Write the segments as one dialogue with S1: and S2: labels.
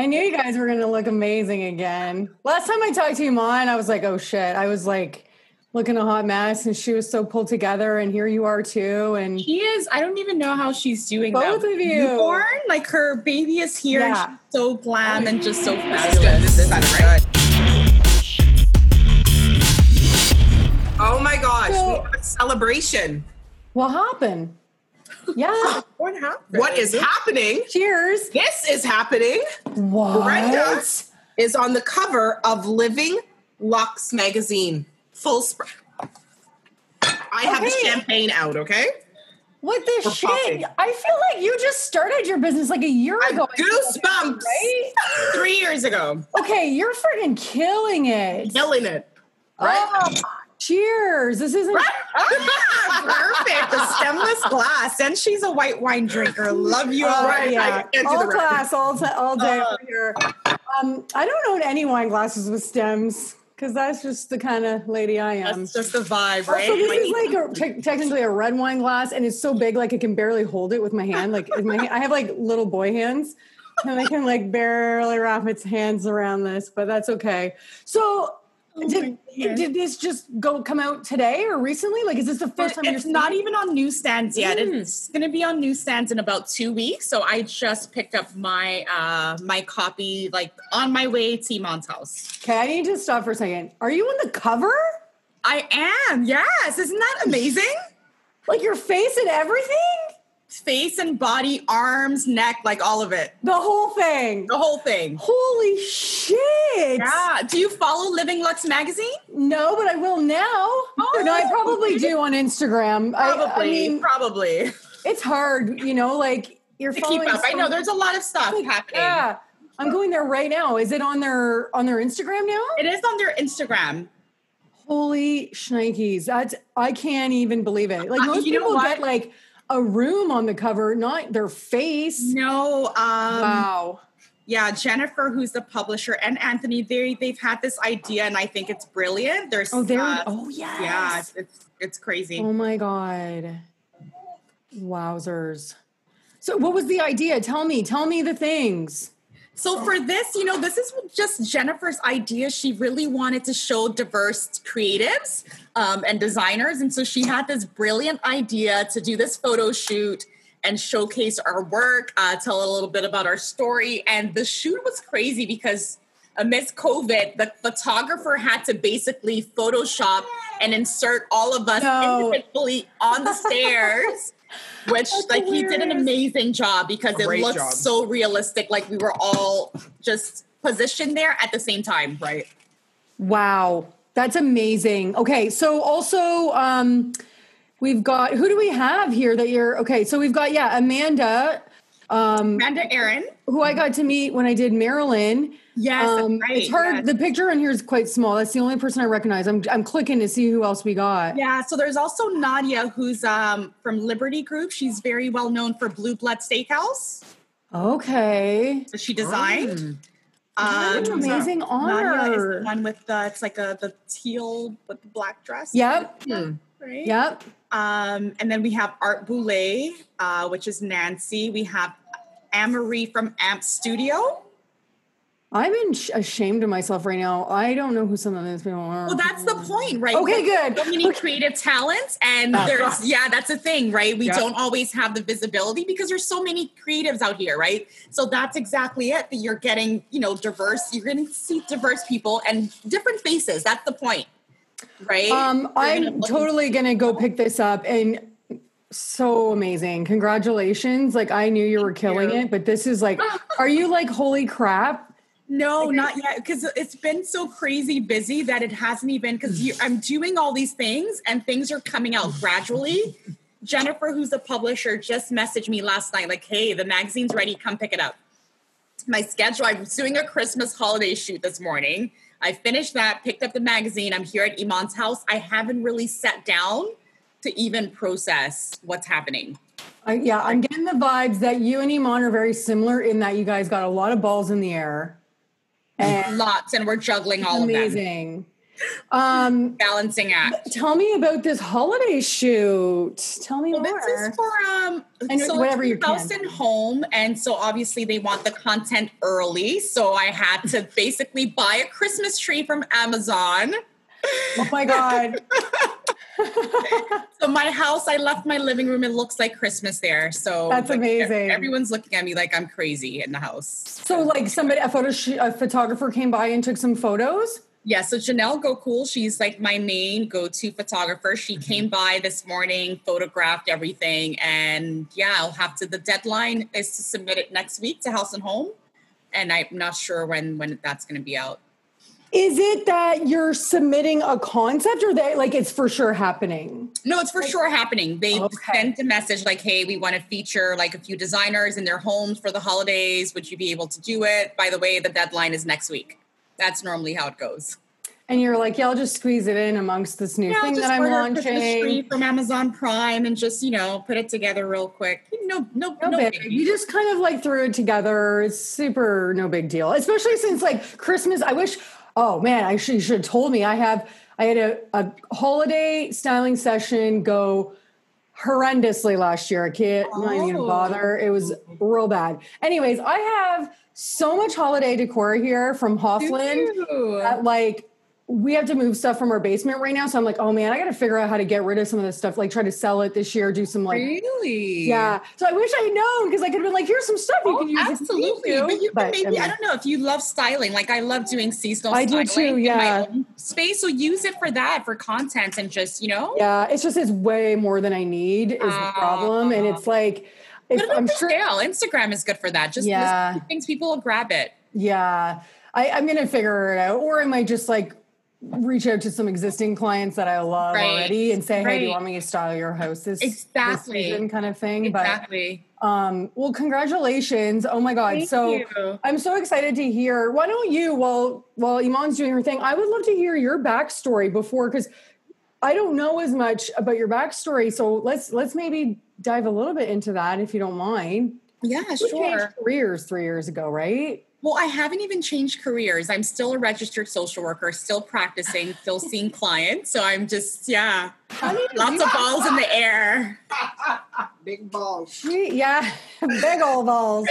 S1: I knew you guys were going to look amazing again. Last time I talked to you, Mon, I was like, oh shit. I was like looking a hot mess and she was so pulled together and here you are too. And
S2: She is. I don't even know how she's doing.
S1: Both
S2: that.
S1: of you.
S2: Newborn, like her baby is here.
S1: Yeah.
S2: And she's so glam and just so
S3: This is
S2: fabulous.
S3: good. This is better, right? Oh my gosh,
S1: So-
S3: we have a celebration.
S1: what happened? Yeah.
S2: What happened?
S3: What is happening?
S1: Cheers.
S3: This is happening.
S1: What?
S3: Brenda is on the cover of Living Lux magazine. Full spread. I have the
S1: Okay.
S3: champagne out, okay?
S1: What the
S3: For
S1: shit?
S3: popping.
S1: I feel like you just started your business like a year
S3: I
S1: ago.
S3: goosebumps.
S1: Right?
S3: Three years ago.
S1: Okay, you're freaking killing it.
S3: Killing it.
S1: Oh, cheers. This isn't.
S2: Perfect. The stemless glass. And she's a white wine drinker. Love you already.
S3: I
S1: yeah.
S3: do
S1: all
S3: the rest.
S1: class, all, t- all day
S3: Uh.
S1: over here. Um, I don't own any wine glasses with stems because that's just the kind of lady I am.
S2: That's just the vibe, right?
S1: Also, this is like a, te- technically a red wine glass, and it's so big, like I can barely hold it with my hand. Like my, hand, I have like little boy hands, and I can like barely wrap its hands around this, but that's okay. So, did, did this just go come out today or recently? Like, is this the first time
S2: it's
S1: you're
S2: not even on newsstands yet.
S1: Mm.
S2: It's going to be on newsstands in about two weeks. So I just picked up my uh my copy like on my way to Iman's house.
S1: Okay, I need to stop for a second. Are you on the cover?
S2: I am. Yes, isn't that amazing?
S1: Like your face and everything?
S2: Face and body, arms, neck, like all of it,
S1: The whole thing.
S2: the whole thing.
S1: Holy shit!
S2: Yeah. Do you follow Living Lux magazine?
S1: No, but I will now.
S2: Oh.
S1: no, I probably do on Instagram. I-
S2: Probably.
S1: I, mean,
S2: probably.
S1: it's hard, you know, like you're
S2: To
S1: following
S2: keep up. I know there's a lot of stuff happening.
S1: Yeah. I'm going there right now. Is it on their on their Instagram now?
S2: It is on their Instagram.
S1: Holy shnikes. That's I can't even believe it. Like
S2: Uh,
S1: most
S2: you
S1: people get like a room on the cover, not their face.
S2: No, um,
S1: wow.
S2: yeah, Jennifer, who's the publisher, and Anthony, they they've had this idea, and I think it's brilliant. There's
S1: Oh, there.
S2: uh,
S1: oh, yes.
S2: yeah, it's, it's it's crazy.
S1: Oh my god. Wowzers. So what was the idea? Tell me. Tell me the things.
S2: So for this, you know, this is just Jennifer's idea. She really wanted to show diverse creatives um, and designers, and so she had this brilliant idea to do this photo shoot and showcase our work, uh, tell a little bit about our story. And the shoot was crazy because amidst COVID, the photographer had to basically Photoshop and insert all of us
S1: No.
S2: individually on the stairs. Which
S1: That's
S2: like he did an amazing job because it
S3: Great
S2: looked
S3: job.
S2: so realistic, like we were all just positioned there at the same time.
S3: Right.
S1: Wow. That's amazing. Okay, so also um we've got who do we have here that you're okay, so we've got yeah, Amanda um
S2: Amanda Aaron.
S1: who I got to meet when I did Marilyn.
S2: Yes,
S1: Um,
S2: right.
S1: it's hard.
S2: yes.
S1: The picture on here is quite small. That's the only person I recognize. I'm I'm clicking to see who else we got.
S2: Yeah, so there's also Nadia, who's um, from Liberty Group. She's very well known for Blue Blood Steakhouse.
S1: Okay.
S2: that she designed.
S1: What an
S2: Um,
S1: amazing
S2: Nadia is
S1: honor.
S2: the one with the it's like a the teal with the black dress.
S1: Yep.
S3: Hmm.
S2: Right.
S1: Yep.
S2: Um, and then we have Art Boulay, uh, which is Nancy. We have Anne-Marie from Amp Studio.
S1: I'm in sh- ashamed of myself right now. I don't know who some of these people are.
S2: Well, that's the point, right?
S1: Okay, good.
S2: So many creative talents, and there's yeah, that's a thing, right? We
S3: Yeah.
S2: don't always have the visibility because there's so many creatives out here, right? So that's exactly it. That you're getting, you know, diverse. You're going to see diverse people and different faces. That's the point, right?
S1: Um,
S2: You're gonna
S1: I'm totally gonna go pick this up and so amazing. Congratulations. Like I knew you were killing it, but this is like, are you like, holy crap?
S2: No, not yet, because it's been so crazy busy that it hasn't even. Because I'm doing all these things, and things are coming out gradually. Jennifer, who's the publisher, just messaged me last night, like, "Hey, the magazine's ready. Come pick it up." My schedule. I'm doing a Christmas holiday shoot this morning. I finished that, picked up the magazine. I'm here at Iman's house. I haven't really sat down to even process what's happening.
S1: I, yeah, I'm getting the vibes that you and Iman are very similar in that you guys got a lot of balls in the air. And
S2: Lots, and we're juggling all of them.
S1: amazing. Um,
S2: balancing act.
S1: tell me about this holiday shoot. Tell me
S2: Well,
S1: more.
S2: this is for um
S1: And
S2: so
S1: whatever
S2: it's
S1: you
S2: house and home, and so obviously they want the content early. So I had to basically buy a Christmas tree from Amazon.
S1: Oh my god.
S2: So my house, I left my living room. It looks like Christmas there. So
S1: That's
S2: like,
S1: amazing.
S2: Everyone's looking at me like I'm crazy in the house.
S1: So like somebody a photo sh- a photographer came by and took some photos.
S2: Yeah, so Janelle Go Cool, she's like my main go-to photographer. She mm-hmm. came by this morning, photographed everything, and yeah, I'll have to. The deadline is to submit it next week to House and Home, and I'm not sure when when that's going to be out.
S1: Is it that you're submitting a concept or that like it's for sure happening?
S2: No, it's for sure happening. They
S1: Okay.
S2: sent a message like, "Hey, we want to feature like a few designers in their homes for the holidays. Would you be able to do it?" By the way, the deadline is next week. That's normally how it goes.
S1: And you're like, yeah, I'll just squeeze it in amongst this new
S2: Yeah,
S1: thing that I'm launching.
S2: from Amazon Prime and just you know put it together real quick. No, no,
S1: No
S2: no.
S1: big.
S2: biggie.
S1: You just kind of like threw it together. It's super no big deal. Especially since like Christmas. I wish. Oh man, I should, you should have told me. I have. I had a, a holiday styling session go horrendously last year. I can't I'm not even
S2: Oh.
S1: bother. It was real bad. Anyways, I have so much holiday decor here from Hoffland. That like we have to move stuff from our basement right now. So I'm like, oh man, I got to figure out how to get rid of some of this stuff. Like try to sell it this year. Do some like
S2: really?
S1: yeah. So I wish I had known because I could have been like, here's some stuff you
S2: Oh,
S1: can use. you
S2: absolutely. But you
S1: But,
S2: can maybe,
S1: I mean-
S2: I don't know, if you love styling, like I love doing seasonal
S1: I do too,
S2: in
S1: yeah.
S2: space. So use it for that, for content and just, you know.
S1: Yeah, it's just it's way more than I need is the problem, and it's ah. like it's, I'm sure.
S2: sale. Instagram is good for that. Just
S1: Yeah.
S2: things people will grab it.
S1: Yeah, I, I'm gonna figure it out, or I might just like reach out to some existing clients that I love
S2: Right.
S1: already and say, "Hey, do you want me to style your house this, this
S2: Exactly.
S1: season?" kind of thing.
S2: Exactly.
S1: But um, well, congratulations! Oh my god,
S2: Thank
S1: so
S2: you.
S1: I'm so excited to hear. Why don't you, while while Iman's doing her thing, I would love to hear your backstory before because I don't know as much about your backstory. So let's let's maybe dive a little bit into that if you don't mind.
S2: Yeah,
S1: You
S2: sure.
S1: careers three years ago, right?
S2: Well, I haven't even changed careers. I'm still a registered social worker, still practicing, still seeing clients. So I'm just, yeah, lots of balls in the air.
S3: Big balls.
S1: Gee, Yeah, big old balls.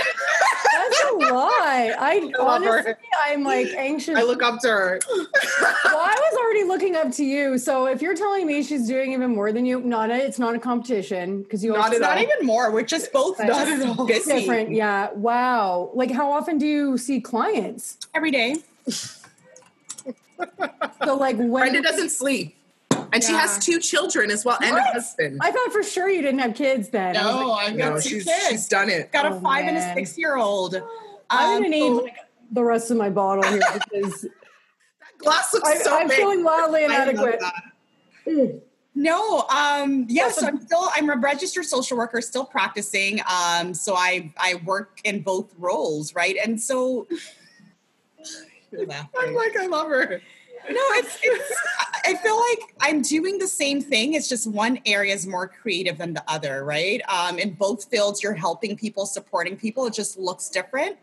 S1: That's a lie. I
S3: love her.
S1: honestly, I'm like anxious.
S3: I look up to her.
S1: well, I was already looking up to you. So if you're telling me she's doing even more than you, not a, it's not a competition because you
S3: Not
S1: also
S2: Not even more. We're just both
S1: But
S2: just
S3: at all.
S2: busy
S1: different. Yeah. Wow. Like how often do you see clients?
S2: every day.
S1: So like when
S3: Brenda doesn't sleep. And she has two children as well and a husband.
S1: I thought for sure you didn't have kids then.
S2: No,
S1: like,
S2: I've got
S3: no,
S2: two
S3: she's,
S2: kids.
S3: she's done it.
S2: got
S1: Oh,
S2: a five and a six year old.
S1: I'm
S2: Um,
S1: gonna need like the rest of my bottle here because that
S3: Glass looks
S1: I,
S3: so
S1: I'm
S3: big.
S1: feeling wildly inadequate.
S3: that.
S2: No, um, yeah, so I'm still I'm a registered social worker, still practicing. Um, so I I work in both roles, right? And so
S3: I'm like, I love her.
S2: No, it's, it's I feel like I'm doing the same thing. It's just one area is more creative than the other, right? Um, in both fields, you're helping people, supporting people. It just looks different.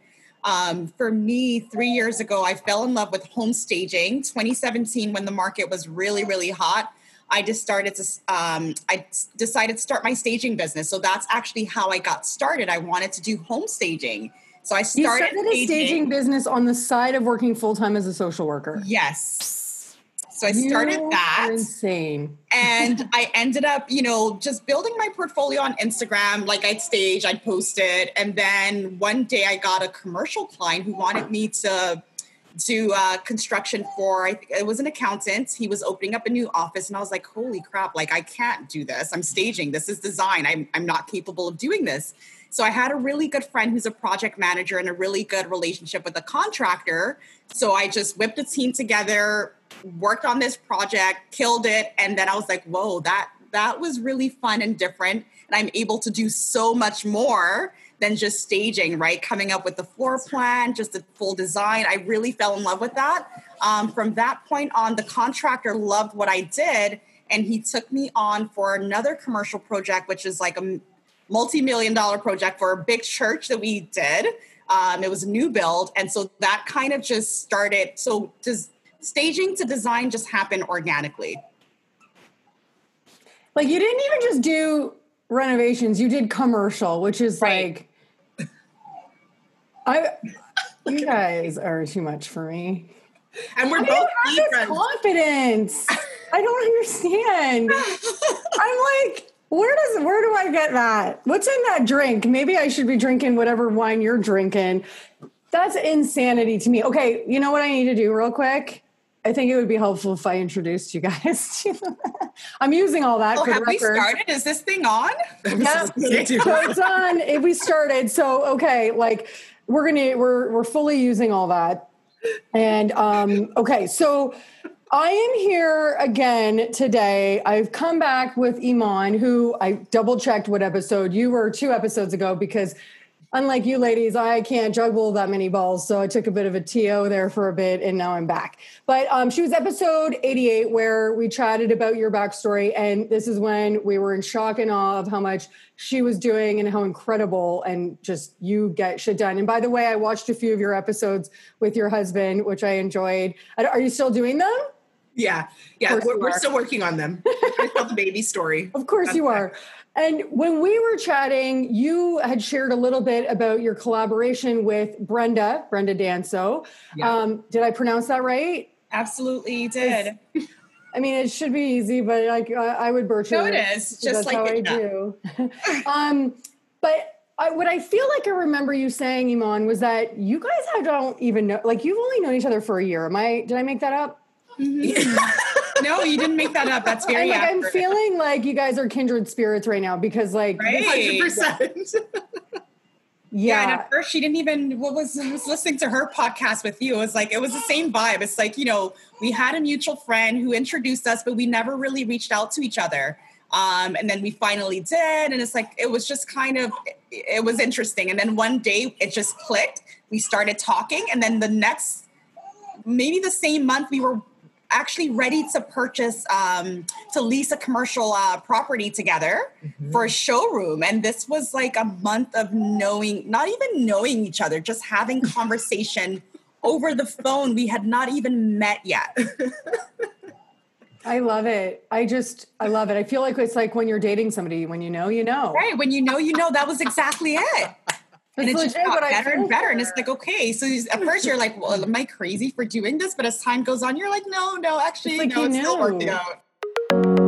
S2: Um, for me, three years ago, I fell in love with home staging. 2017, when the market was really, really hot, I just started to. Um, I decided to start my staging business. So that's actually how I got started. I wanted to do home staging. So I
S1: You
S2: started
S1: started a staging business on the side of working full time as a social worker.
S2: Yes. So I started
S1: You
S2: that
S1: insane.
S2: and I ended up, you know, just building my portfolio on Instagram. Like I'd stage, I'd post it. And then one day I got a commercial client who wanted me to do uh, construction for, I think it was an accountant. He was opening up a new office. And I was like, holy crap, like I can't do this. I'm staging. This is design. I'm, I'm not capable of doing this. So I had a really good friend who's a project manager and a really good relationship with a contractor. So I just whipped a team together, worked on this project, killed it, and then I was like, "Whoa, that that was really fun and different." And I'm able to do so much more than just staging, right? Coming up with the floor plan, just the full design. I really fell in love with that. Um, from that point on, the contractor loved what I did, and he took me on for another commercial project, which is like a multi-million dollar project for a big church that we did um, it was a new build and so that kind of just started so just staging to design just happened organically.
S1: Like you didn't even just do renovations, you did commercial, which is
S2: Right.
S1: like I you guys are too much for me.
S3: And we're
S1: I
S3: both
S1: don't have this confidence. I don't understand. I'm like, where does where do I get that? What's in that drink? Maybe I should be drinking whatever wine you're drinking. That's insanity to me. Okay, you know what I need to do real quick? I think it would be helpful if I introduced you guys. to I'm using all that
S2: Oh,
S1: for the
S2: have we started? Is this thing on?
S1: Yeah. so it's on. If we started, so okay, like we're gonna we're we're fully using all that. And um, okay, so I am here again today. I've come back with Iman, who I double checked what episode you were two episodes ago because unlike you ladies, I can't juggle that many balls. So I took a bit of a TO there for a bit and now I'm back. But um, she was episode 88 where we chatted about your backstory. And this is when we were in shock and awe of how much she was doing and how incredible and just you get shit done. And by the way, I watched a few of your episodes with your husband, which I enjoyed. Are you still doing them?
S3: Yeah, yeah, we're, we're still working on them. I tell the baby story.
S1: Of course
S3: That's
S1: you are. And when we were chatting, you had shared a little bit about your collaboration with Brenda, Brenda Danso.
S3: Yeah.
S1: Um, did I pronounce that right?
S2: Absolutely you did.
S1: I mean, it should be easy, but like I, I would butcher
S2: No, it is, just like
S1: how I do. um, but I, what I feel like I remember you saying, Iman, was that you guys I don't even know, like you've only known each other for a year. Am I? Did I make that up?
S2: No, you didn't make that up. That's
S1: And
S2: very
S1: like I'm feeling like you guys are kindred spirits right now because like
S2: Right.
S3: Hundred percent.
S2: Yeah, and at first she didn't even. What was I was listening to her podcast with you? It was like it was the same vibe. It's like you know we had a mutual friend who introduced us, but we never really reached out to each other. Um, and then we finally did, and it's like it was just kind of it, it was interesting. And then one day it just clicked. We started talking, and then the next maybe the same month we were actually ready to purchase um, to lease a commercial uh, property together for a showroom and this was like a month of knowing not even knowing each other just having conversation over the phone we had not even met yet
S1: I love it. I just I love it. I feel like it's like when you're dating somebody, when you know, you know.
S2: right when you know you know that was exactly it and it
S1: That's
S2: just
S1: legit
S2: got
S1: what I
S2: better and better and it's like okay so at first you're like well am i crazy for doing this? But as time goes on you're like no no actually
S1: It's like
S2: no it's still working out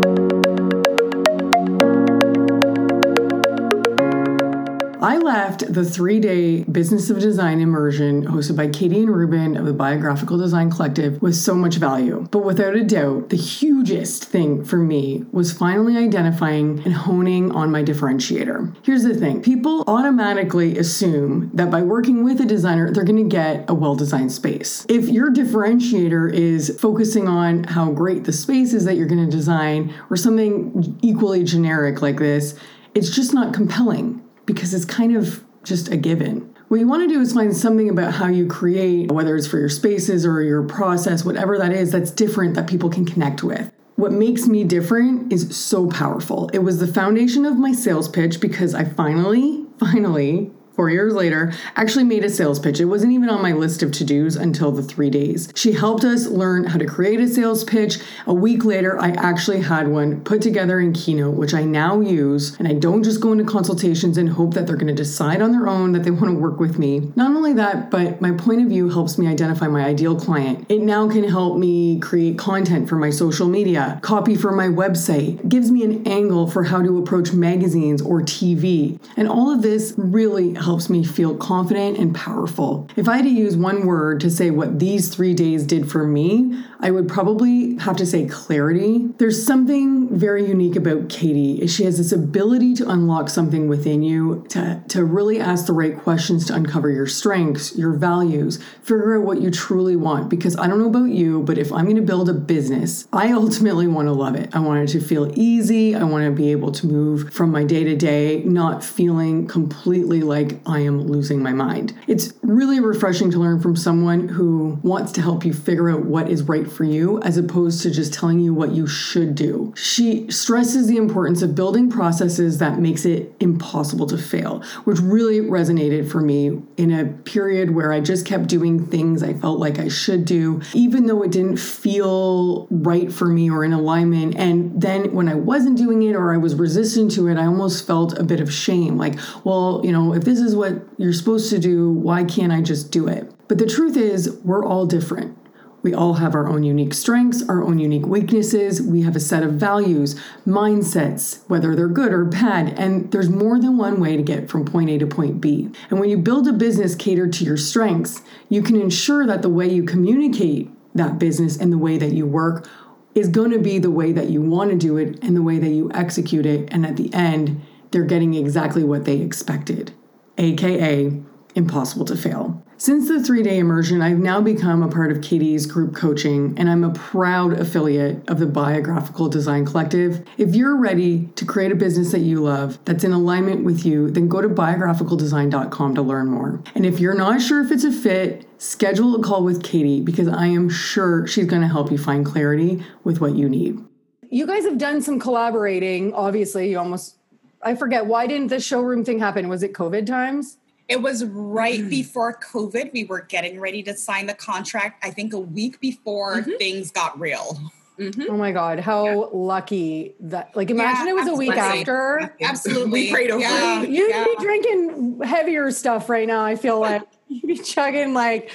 S1: I left the three day Business of Design immersion hosted by Katie and Ruben of the Biographical Design Collective with so much value. But without a doubt, the hugest thing for me was finally identifying and honing on my differentiator. Here's the thing people automatically assume that by working with a designer, they're going to get a well designed space. If your differentiator is focusing on how great the space is that you're going to design or something equally generic like this, it's just not compelling because it's kind of just a given. What you want to do is find something about how you create, whether it's for your spaces or your process, whatever that is, that's different that people can connect with. What makes me different is so powerful. It was the foundation of my sales pitch because I finally, finally, four years later, actually made a sales pitch. It wasn't even on my list of to dos until the three days. She helped us learn how to create a sales pitch. A week later, I actually had one put together in Keynote, which I now use. And I don't just go into consultations and hope that they're going to decide on their own that they want to work with me. Not only that, but my point of view helps me identify my ideal client. It now can help me create content for my social media, copy for my website, gives me an angle for how to approach magazines or TV. And all of this really helps me feel confident and powerful. If I had to use one word to say what these three days did for me, I would probably have to say clarity. There's something very unique about Katie. She has this ability to unlock something within you, to, to really ask the right questions to uncover your strengths, your values, figure out what you truly want. Because I don't know about you, but if I'm going to build a business, I ultimately want to love it. I want it to feel easy. I want to be able to move from my day to day, not feeling completely like
S4: I am losing my mind. It's really refreshing to learn from someone who wants to help you figure out what is right for you as opposed to just telling you what you should do. She stresses the importance of building processes that makes it impossible to fail, which really resonated for me in a period where I just kept doing things I felt like I should do, even though it didn't feel right for me or in alignment. And then when I wasn't doing it or I was resistant to it, I almost felt a bit of shame like, well, you know, if this is what you're supposed to do, why can't I just do it? But the truth is, we're all different. We all have our own unique strengths, our own unique weaknesses. We have a set of values, mindsets, whether they're good or bad, and there's more than one way to get from point A to point B. And when you build a business catered to your strengths, you can ensure that the way you communicate that business and the way that you work is going to be the way that you want to do it and the way that you execute it. And at the end, they're getting exactly what they expected, aka impossible to fail. Since the three day immersion, I've now become a part of Katie's group coaching, and I'm a proud affiliate of the Biographical Design Collective. If you're ready to create a business that you love, that's in alignment with you, then go to biographicaldesign.com to learn more. And if you're not sure if it's a fit, schedule a call with Katie because I am sure she's going to help you find clarity with what you need.
S1: You guys have done some collaborating. Obviously, you almost, I forget, why didn't the showroom thing happen? Was it COVID times?
S2: It was right before COVID. We were getting ready to sign the contract. I think a week before
S3: Mhm.
S2: things got real.
S3: Mhm.
S1: Oh my God, how lucky that, like, imagine
S2: Yeah,
S1: it was a week after.
S2: Absolutely.
S3: We prayed over
S2: yeah.
S1: You'd
S2: yeah.
S1: be drinking heavier stuff right now, I feel like. You'd be chugging like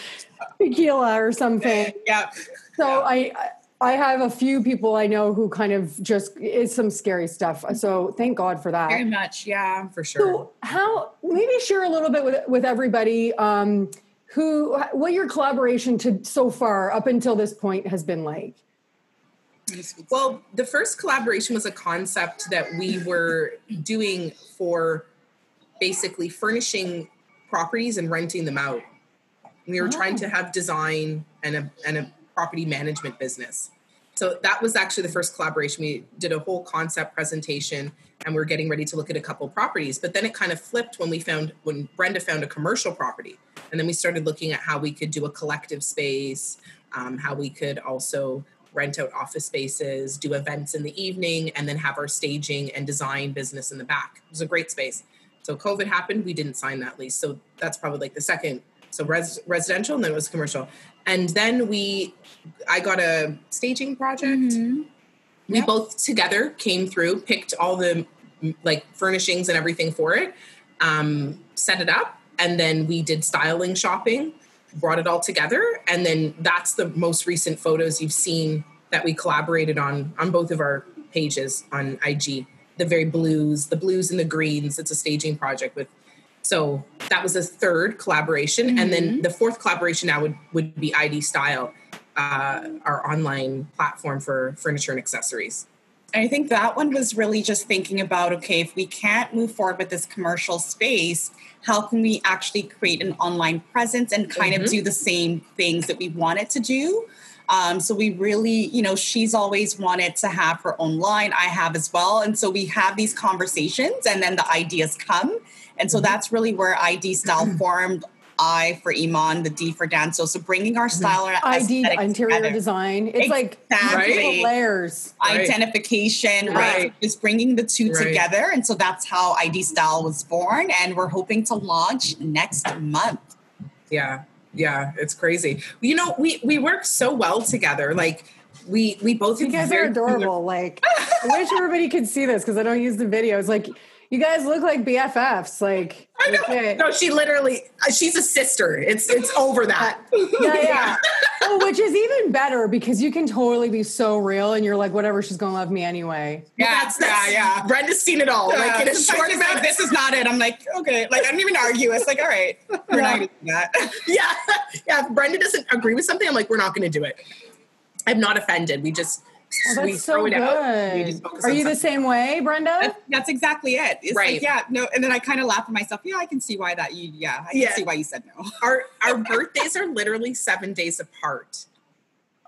S1: tequila or something.
S2: Yeah.
S1: So I I have a few people I know who kind of just is some scary stuff. So thank God for that.
S2: Very much. Yeah.
S3: For sure.
S1: So how maybe share a little bit with with everybody um, who what your collaboration to so far up until this point has been like.
S3: Well, the first collaboration was a concept that we were doing for basically furnishing properties and renting them out. We were trying to have design and a and a property management business. So that was actually the first collaboration. We did a whole concept presentation and we are getting ready to look at a couple properties. But then it kind of flipped when we found when Brenda found a commercial property. And then we started looking at how we could do a collective space, um, how we could also rent out office spaces, do events in the evening, and then have our staging and design business in the back. It was a great space. So COVID happened, we didn't sign that lease. So that's probably like the second. So res- residential, and then it was commercial. And then we, I got a staging project.
S2: Mhm.
S3: We
S2: Yep.
S3: both together came through, picked all the mm, like furnishings and everything for it, um, set it up, and then we did styling shopping, brought it all together, and then that's the most recent photos you've seen that we collaborated on on both of our pages on IG. The very blues, the blues and the greens. It's a staging project with. So that was a third collaboration, and then the fourth collaboration now would would be ID Style, uh, our online platform for furniture and accessories.
S2: I think that one was really just thinking about okay, if we can't move forward with this commercial space, how can we actually create an online presence and kind of
S3: Mhm.
S2: do the same things that we wanted to do? Um, so we really, you know, she's always wanted to have her own line. I have as well, and so we have these conversations, and then the ideas come, and so mm-hmm. that's really where ID style mm-hmm. formed. I for Iman, the D for Danso. So bringing our mm-hmm. style and
S1: ID interior
S2: together.
S1: design. It's like
S2: Exactly.
S1: multiple layers.
S2: Identification, right?
S3: Right.
S2: Just bringing the two
S3: Right.
S2: together. And so that's how ID Style was born. And we're hoping to launch next month.
S3: Yeah, yeah, it's crazy. You know, we we work so well together. Like we we both
S1: You guys are adorable. Like I wish everybody could see this because I don't use the videos. Like you guys look like BFFs. Like
S3: I know.
S1: okay.
S3: No, she literally uh, she's a sister. It's it's over that.
S1: yeah, yeah. Oh, which is even better because you can totally be so real and you're like, whatever, she's gonna love me anyway.
S3: that's, that's,
S2: yeah, yeah.
S3: Brenda's seen it all. like in a short
S2: she's
S3: amount.
S2: like, this is not it. I'm like, okay. Like, I don't even argue. It's like, all right, we're not doing that.
S3: yeah, yeah. If Brenda doesn't agree with something, I'm like, we're not going to do it. I'm not offended. We just
S1: Oh, that's so good.
S3: it out. We just focus
S1: Are you the
S3: something.
S1: same way, Brenda?
S2: That's, that's exactly it. It's
S3: Right.
S2: like, yeah, no. And then I kind of laugh at myself. Yeah, I can see why that you, yeah, I can see why you said no.
S3: Our our birthdays are literally seven days apart.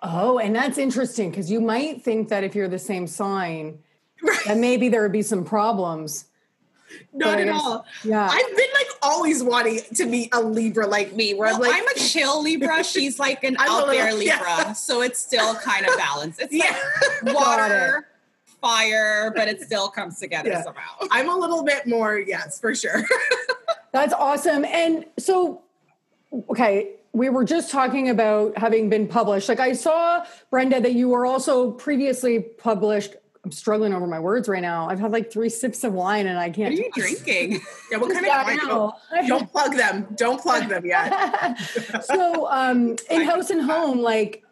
S1: Oh, and that's interesting because you might think that if you're the same sign,
S3: Right.
S1: that maybe there would be some problems.
S3: Not at all.
S1: Yeah.
S3: I've been like always wanting to meet a Libra like me, where
S2: Well,
S3: I'm like,
S2: I'm a chill Libra. She's like an
S3: I'm a
S2: out there Libra.
S3: yeah.
S2: So it's still kind of balanced. It's
S3: yeah,
S2: like water, fire, but it still comes together
S3: Yeah.
S2: somehow.
S3: I'm a little bit more, yes, for sure.
S1: That's awesome. And so, okay, we were just talking about having been published. Like I saw, Brenda, that you were also previously published. I'm struggling over my words right now. I've had like three sips of wine and I can't.
S2: are you drinking?
S3: yeah, what kind
S1: Yeah,
S3: of wine? Don't, don't plug them. Don't plug them yet.
S1: so um in house and home like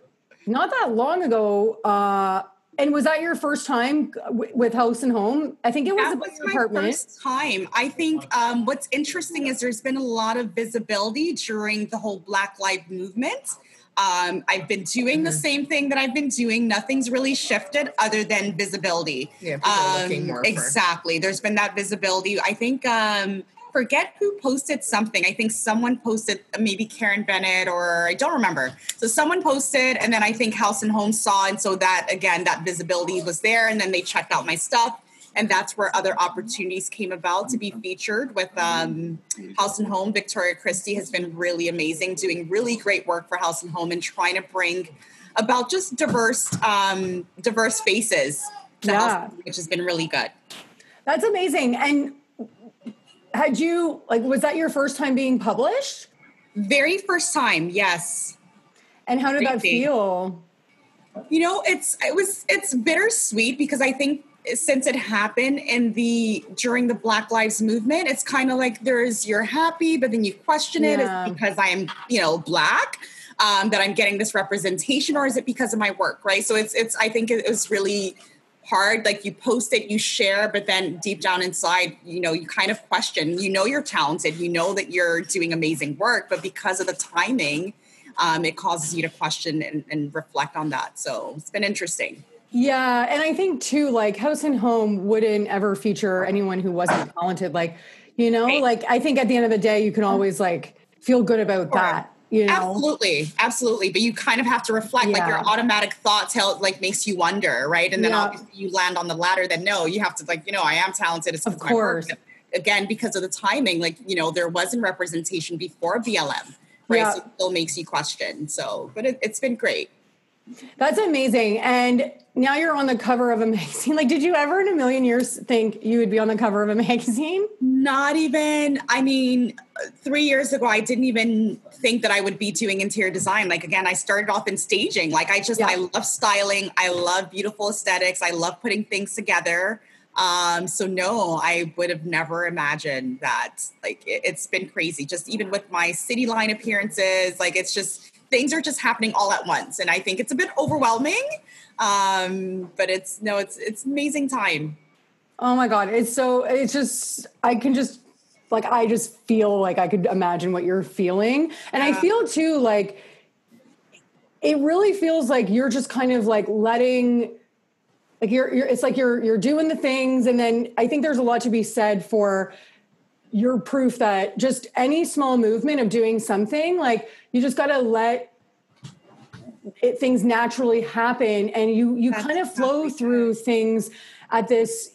S1: not that long ago uh and was that your first time w- with house and home i think it was
S2: That was my
S1: apartment
S2: first time. I think um, what's interesting is there's been a lot of visibility during the whole Black Lives Movement. Um, I've been doing the same thing that I've been doing. Nothing's really shifted other than visibility.
S3: Yeah, people are looking
S2: Um,
S3: more for-
S2: exactly. There's been that visibility. I think um, forget who posted something. I think someone posted maybe Karen Bennett or I don't remember. So someone posted, and then I think House and Home saw, and so that again that visibility was there, and then they checked out my stuff. And that's where other opportunities came about to be featured with um, House and Home. Victoria Christie has been really amazing, doing really great work for House and Home and trying to bring about just diverse, um, diverse faces to
S1: Yeah.
S2: Home, which has been really good.
S1: that's amazing and had you like was that your first time being published
S2: Very first time, yes.
S1: and how did that feel
S2: You know, it's it was it's bittersweet because I think since it happened in the during the Black Lives Movement, it's kind of like there's you're happy, but then you question it. Is
S1: Yeah.
S2: it because I'm you know black um, that I'm getting this representation, or is it because of my work? Right. So it's it's I think it was really hard like you post it you share but then deep down inside you know you kind of question you know you're talented you know that you're doing amazing work but because of the timing um, it causes you to question and, and reflect on that so it's been interesting
S1: yeah and i think too like house and home wouldn't ever feature anyone who wasn't talented like you know
S2: Right.
S1: like i think at the end of the day you can mm-hmm. always like feel good about that you know
S2: absolutely absolutely but you kind of have to reflect like your automatic thoughts how it like makes you wonder right and then
S1: Yeah.
S2: obviously you land on the ladder then no you have to like you know i am talented it's
S1: Of course.
S2: again because of the timing like you know there wasn't representation before blm right
S1: Yeah.
S2: so it still makes you question so but it, it's been great
S1: That's amazing. And now you're on the cover of a magazine. Like, did you ever in a million years think you would be on the cover of a magazine?
S2: Not even, I mean, three years ago, I didn't even think that I would be doing interior design. Like, again, I started off in staging. Like, I just,
S1: Yeah.
S2: I love styling. I love beautiful aesthetics. I love putting things together. Um, so no, I would have never imagined that. Like, it, it's been crazy. Just even with my Cityline appearances, like, it's just, things are just happening all at once. And I think it's a bit overwhelming. Um, but it's, no, it's, it's amazing time.
S1: Oh my God. It's so, it's just, I can just, like, I just feel like I could imagine what you're feeling. And I feel too, like, it really feels like you're just kind of like letting, like you're, you're it's like you're you're doing the things and then i think there's a lot to be said for your proof that just any small movement of doing something like you just got to let it, things naturally happen and you you
S2: That's
S1: kind of flow through things at this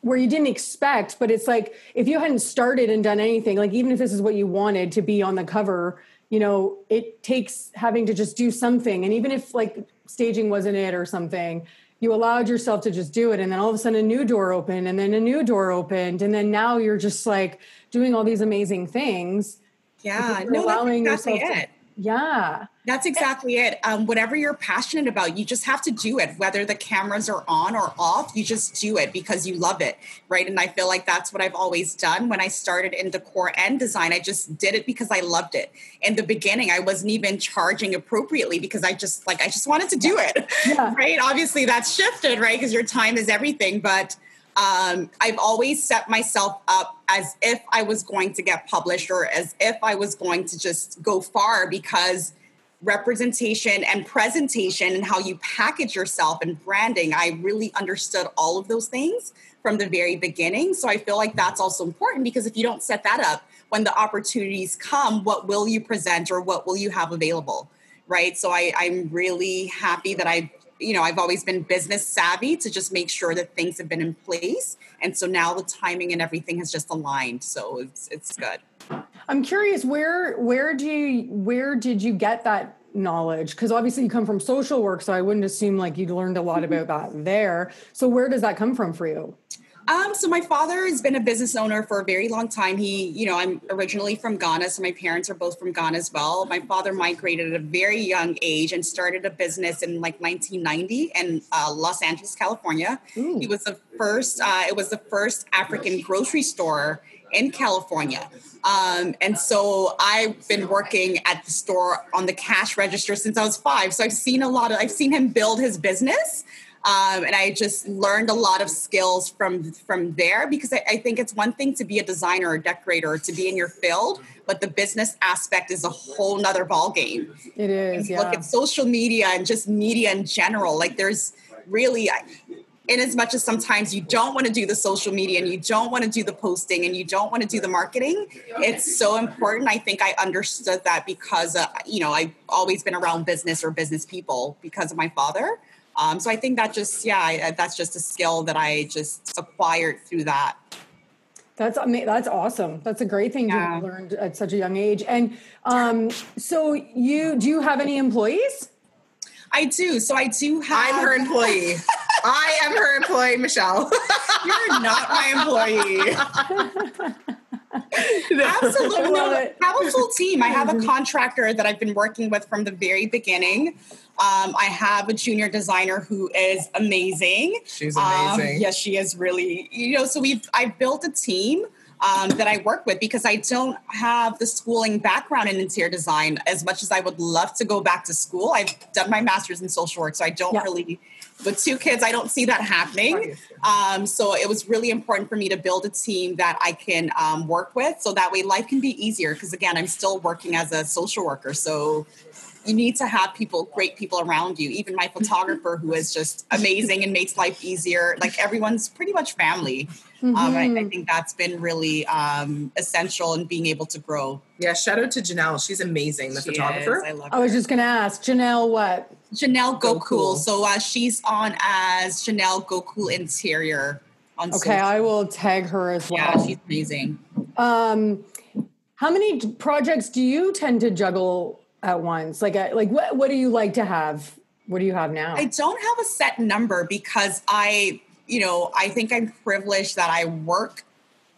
S1: where you didn't expect but it's like if you hadn't started and done anything like even if this is what you wanted to be on the cover you know it takes having to just do something. And even if like staging wasn't it or something you allowed yourself to just do it and then all of a sudden a new door opened and then a new door opened and then now you're just like doing all these amazing things
S2: Yeah, no, that's
S1: allowing
S2: exactly
S1: yourself to-. Yeah
S2: That's exactly it. Um, whatever you're passionate about, you just have to do it. Whether the cameras are on or off, you just do it because you love it, right? And I feel like that's what I've always done. When I started in decor and design, I just did it because I loved it. In the beginning, I wasn't even charging appropriately because I just like I just wanted to do it,
S1: Yeah.
S2: right? Obviously, that's shifted, right? Because your time is everything, but um, I've always set myself up as if I was going to get published or as if I was going to just go far because representation and presentation and how you package yourself and branding, I really understood all of those things from the very beginning. So I feel like that's also important because if you don't set that up, when the opportunities come, what will you present or what will you have available? Right. So I, I'm really happy that I've you know, I've always been business savvy to just make sure that things have been in place. And so now the timing and everything has just aligned. So it's it's good.
S1: I'm curious where where do you where did you get that knowledge? Because obviously you come from social work, so I wouldn't assume like you'd learned a lot mm-hmm. about that there. So where does that come from for you?
S2: Um, so my father has been a business owner for a very long time. He, you know, I'm originally from Ghana, so my parents are both from Ghana as well. My father migrated at a very young age and started a business in like 1990 in uh, Los Angeles, California. Ooh. He was the first. Uh, it was the first African grocery store in California. Um, and so I've been working at the store on the cash register since I was five. So I've seen a lot of, I've seen him build his business. Um, and I just learned a lot of skills from from there because I, I, think it's one thing to be a designer or decorator to be in your field, but the business aspect is a whole nother ball game.
S1: It is. Yeah.
S2: Look at social media and just media in general. Like there's really in as much as sometimes you don't want to do the social media and you don't want to do the posting and you don't want to do the marketing it's so important i think i understood that because uh, you know i've always been around business or business people because of my father um, so i think that just yeah I, that's just a skill that i just acquired through that
S1: that's that's awesome. That's a great thing yeah. to learn at such a young age. And um, so, you do you have any employees?
S2: I do. So I do have.
S3: I'm her employee. I am her employee, Michelle.
S2: You're not my employee. Absolutely. No, I have a full team. I have a contractor that I've been working with from the very beginning. Um, I have a junior designer who is amazing.
S3: She's amazing.
S2: Um, yes, she is really, you know, so we've, I've built a team um, that I work with because I don't have the schooling background in interior design as much as I would love to go back to school. I've done my master's in social work, so I don't yeah. really, with two kids, I don't see that happening. Um, so it was really important for me to build a team that I can um, work with so that way life can be easier. Because again, I'm still working as a social worker. So you need to have people, great people around you. Even my photographer, who is just amazing and makes life easier. Like everyone's pretty much family. Mm-hmm. Um, I, I, mm-hmm. think that's been really um, essential in being able to grow.
S3: Yeah, shout out to Janelle. She's amazing, the she photographer.
S1: I, love I was just going to ask Janelle what?
S2: Janelle Go, Go Cool. So uh, she's on as Janelle Go Cool Interior.
S1: On okay, social. I will tag her as well.
S2: Yeah, she's amazing.
S1: Um, how many projects do you tend to juggle at once? Like, like what what do you like to have? What do you have now?
S2: I don't have a set number because I, you know, I think I'm privileged that I work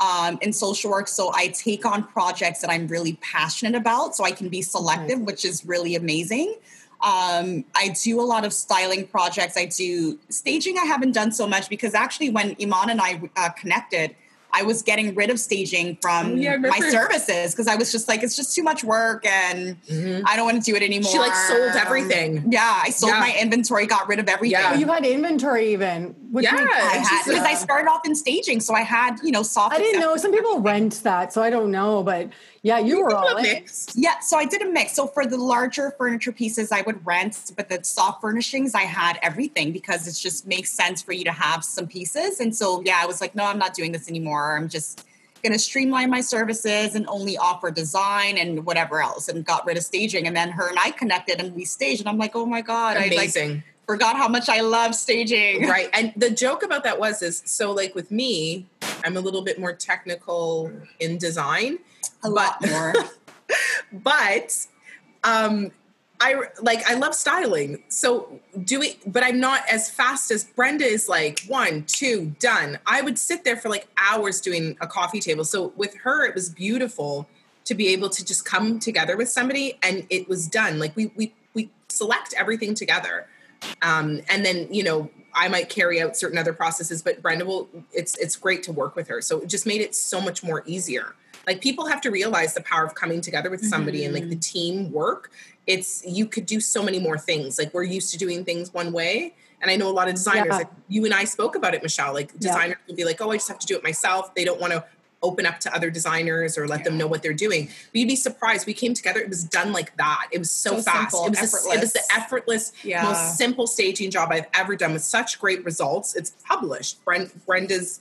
S2: um, in social work, so I take on projects that I'm really passionate about, so I can be selective, nice. which is really amazing. Um, I do a lot of styling projects. I do staging. I haven't done so much because actually, when Iman and I uh, connected, I was getting rid of staging from oh, yeah, my services because I was just like, it's just too much work and mm-hmm. I don't want to do it anymore.
S3: She like sold everything.
S2: Yeah, I sold yeah. my inventory, got rid of everything. Yeah.
S1: Oh, you had inventory even.
S2: Which yeah, I had, because I started off in staging, so I had you know soft.
S1: I didn't know some people rent that, so I don't know, but yeah, you, you were all in.
S2: Yeah, so I did a mix. So for the larger furniture pieces, I would rent, but the soft furnishings, I had everything because it just makes sense for you to have some pieces. And so yeah, I was like, no, I'm not doing this anymore. I'm just going to streamline my services and only offer design and whatever else and got rid of staging and then her and i connected and we staged and i'm like oh my god
S3: amazing
S2: I like forgot how much i love staging
S3: right and the joke about that was is so like with me i'm a little bit more technical in design
S2: a lot more
S3: but um I like I love styling. So do doing but I'm not as fast as Brenda is like one, two, done. I would sit there for like hours doing a coffee table. So with her it was beautiful to be able to just come together with somebody and it was done. Like we we we select everything together. Um and then, you know, I might carry out certain other processes, but Brenda will it's it's great to work with her. So it just made it so much more easier like people have to realize the power of coming together with somebody mm-hmm. and like the mm-hmm. team work it's you could do so many more things. Like we're used to doing things one way. And I know a lot of designers, yeah. like you and I spoke about it, Michelle. Like designers yeah. will be like, oh, I just have to do it myself. They don't want to open up to other designers or let yeah. them know what they're doing. But you'd be surprised. We came together, it was done like that. It was so, so fast. Simple, it was. A, it was the effortless, yeah. most simple staging job I've ever done with such great results. It's published. Brenda's,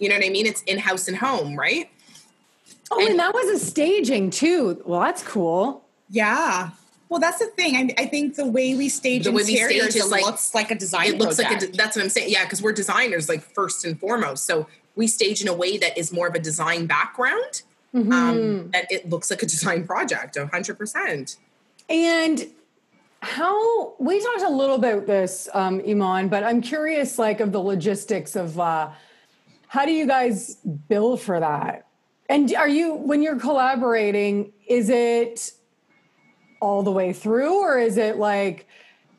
S3: you know what I mean? It's in-house and home, right?
S1: Oh, and, and that was a staging too. Well, that's cool.
S2: Yeah. Well, that's the thing. I, I think the way we stage
S3: The way we
S2: interiors,
S3: stage is like-
S2: looks like a design
S3: it looks like a, that's what I'm saying. Yeah, because we're designers, like first and foremost. So we stage in a way that is more of a design background.
S1: Mm-hmm.
S3: Um, that it looks like a design project, hundred percent.
S1: And how we talked a little about this, um, Iman, but I'm curious, like, of the logistics of uh, how do you guys bill for that? And are you when you're collaborating? Is it all the way through, or is it like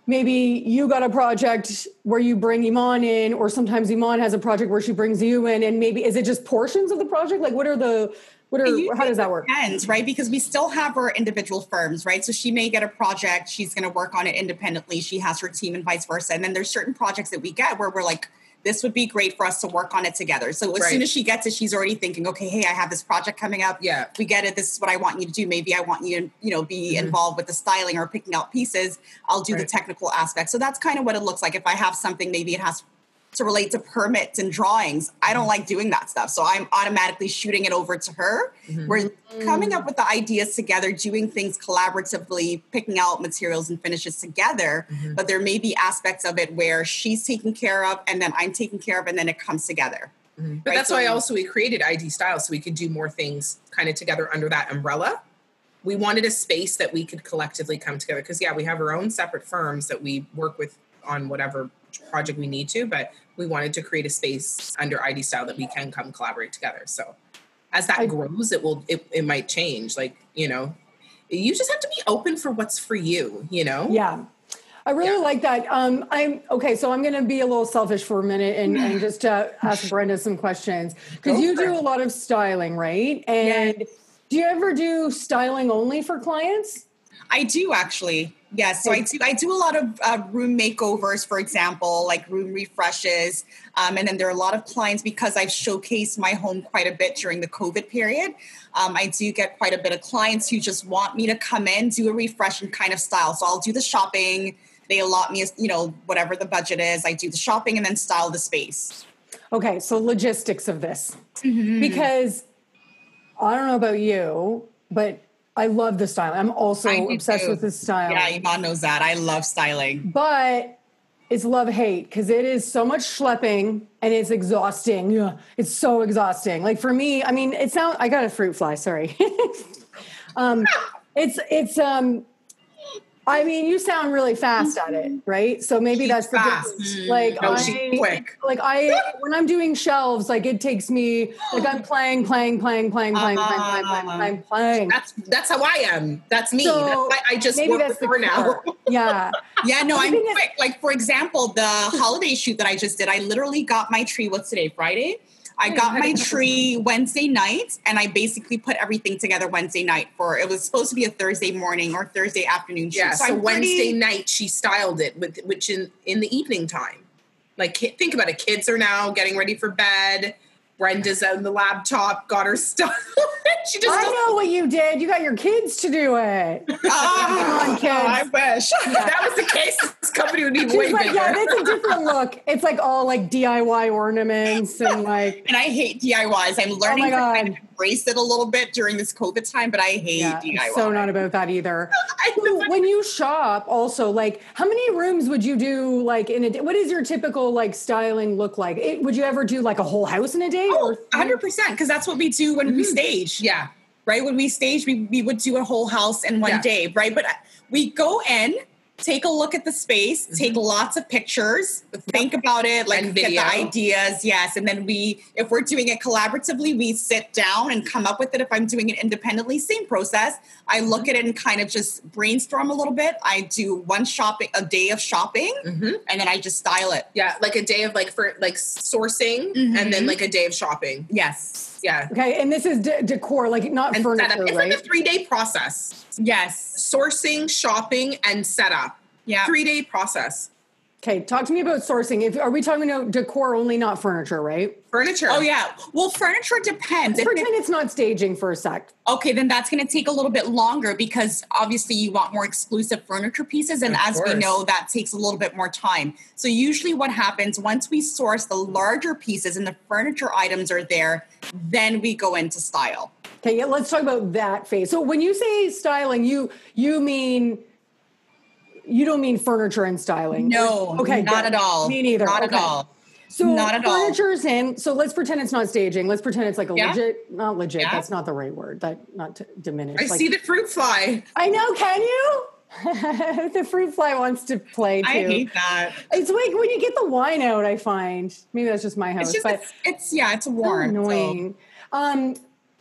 S1: maybe you got a project where you bring Iman in, or sometimes Iman has a project where she brings you in, and maybe is it just portions of the project? Like, what are the what are how does that work?
S2: Depends, right? Because we still have our individual firms, right? So she may get a project, she's going to work on it independently. She has her team, and vice versa. And then there's certain projects that we get where we're like, this would be great for us to work on it together. So as
S3: Right.
S2: soon as she gets it, she's already thinking, okay, hey, I have this project coming up.
S3: Yeah.
S2: we get it. This is what I want you to do. Maybe I want you to, you know, be mm-hmm. involved with the styling or picking out pieces. I'll do the technical aspect. So that's kind of what it looks like. If I have something, maybe it has to relate to permits and drawings. I don't mm-hmm. like doing that stuff. So I'm automatically shooting it over to her. Mm-hmm. We're mm. coming up with the ideas together, doing things collaboratively, picking out materials and finishes together. Mm-hmm. But there may be aspects of it where she's taken care of and then I'm taken care of and then it comes together.
S3: But
S2: Right,
S3: that's
S2: so
S3: why also we created ID Style so we could do more things kind of together under that umbrella. We wanted a space that we could collectively come together because yeah, we have our own separate firms that we work with on whatever project we need to, but we wanted to create a space under ID Style that we can come collaborate together. So as that
S1: I-
S3: grows, it will it, it might change. Like you know, you just have to be open for what's for you. You know.
S1: Yeah. I really
S3: Yeah.
S1: like that. Um, I'm okay, so I'm going to be a little selfish for a minute and, and just uh, ask Brenda some questions because you do
S3: it.
S1: a lot of styling, right? And do you ever do styling only for clients?
S2: I do actually. Yes, so I do. I do a lot of uh, room makeovers, for example, like room refreshes, um, and then there are a lot of clients because I've showcased my home quite a bit during the COVID period. Um, I do get quite a bit of clients who just want me to come in, do a refresh and kind of style. So I'll do the shopping. They allot me, you know, whatever the budget is. I do the shopping and then style the space.
S1: Okay, so logistics of this.
S3: Mm-hmm.
S1: Because I don't know about you, but I love the styling. I'm also obsessed
S2: too.
S1: with the styling.
S2: Yeah, Iman knows that. I love styling.
S1: but it's love hate because it is so much schlepping and it's exhausting. Yeah, It's so exhausting. Like for me, I mean, it sounds. I got a fruit fly. Sorry. um, it's it's um. I mean, you sound really fast at it, mm-hmm. right? So maybe
S3: she's
S1: that's the difference. Mm-hmm. Like
S3: no,
S1: I,
S3: quick.
S1: like I, when I'm doing shelves, like it takes me, like I'm playing, playing, playing, playing, playing, uh, playing, playing, ah. playing, playing, playing.
S3: That's that's how I am. That's me.
S1: So
S3: that's I just work
S1: that's
S3: with her now.
S1: yeah.
S2: yeah. No, I'm quick. Like for example, the holiday shoot that I just did, I literally got my tree. What's today? Friday. I got my tree Wednesday night, and I basically put everything together Wednesday night for. It was supposed to be a Thursday morning or Thursday afternoon shoot.
S3: Yeah, so,
S2: I'm
S3: Wednesday
S2: pretty-
S3: night she styled it with which in in the evening time. Like think about it, kids are now getting ready for bed. Brenda's on the laptop, got her stuff. she just
S1: I know what you did. You got your kids to do it.
S2: Ah,
S1: Come on, kids.
S2: I wish.
S3: if that was the case, this company would be way
S1: She's like,
S3: bigger.
S1: yeah, it's a different look. It's like all like DIY ornaments and like
S2: and I hate DIYs. I'm learning Oh my
S1: God.
S2: Embrace it a little bit during this COVID time, but I hate
S1: yeah,
S2: DIY.
S1: so not about that either. When you shop also like how many rooms would you do like in a day What is your typical like styling look like it, would you ever do like a whole house in a day
S2: Oh,
S1: or
S2: 100% because that's what we do when we mm-hmm. stage.
S3: yeah.
S2: right? When we stage, we, we would do a whole house in one
S3: Yeah.
S2: day, right? But uh, we go in, take a look at the space, mm-hmm. take lots of pictures, think about it, like get the ideas, yes. And then we, if we're doing it collaboratively, we sit down and come up with it. If I'm doing it independently, same process. I look mm-hmm. at it and kind of just brainstorm a little bit. I do one shopping, a day of shopping,
S3: Mhm.
S2: and then I just style it.
S3: Yeah, like a day of like for like sourcing mm-hmm. and then like a day of shopping.
S2: Yes.
S3: Yeah.
S1: okay and this is de- decor like not
S3: And
S1: furniture.
S3: It's
S1: right
S3: like a three day process.
S2: Yes.
S3: Sourcing, shopping, and setup.
S2: Yeah.
S3: Three day process.
S1: Okay talk to me about sourcing if are we talking about decor only not furniture right
S3: Furniture.
S2: Oh yeah. Well, furniture depends. If it-
S1: pretend it's not staging for a sec
S2: okay, then that's going to take a little bit longer because obviously you want more exclusive furniture pieces. And
S3: Of
S2: as we know, that takes a little bit more time. So, usually, what happens once we source the larger pieces and the furniture items are there, then we go into style.
S1: okay yeah, let's talk about that phase so when you say styling you you mean you don't mean furniture and styling.
S2: No,
S1: Okay,
S2: not
S1: good.
S2: at all.
S1: Me neither.
S2: Not
S1: Okay.
S2: at all.
S1: So
S2: Not at all.
S1: furniture's in. So let's pretend it's not staging. Let's pretend it's like a
S2: Yeah.
S1: legit, not legit.
S2: Yeah.
S1: That's not the right word. That not to diminish.
S3: I
S1: like,
S3: see the fruit fly.
S1: I know. Can you? the fruit fly wants to play too.
S2: I hate that.
S1: It's like when you get the wine out. I find maybe that's just my house,
S2: It's just
S1: but
S2: it's, it's yeah, it's warm. so-
S1: annoying. Um,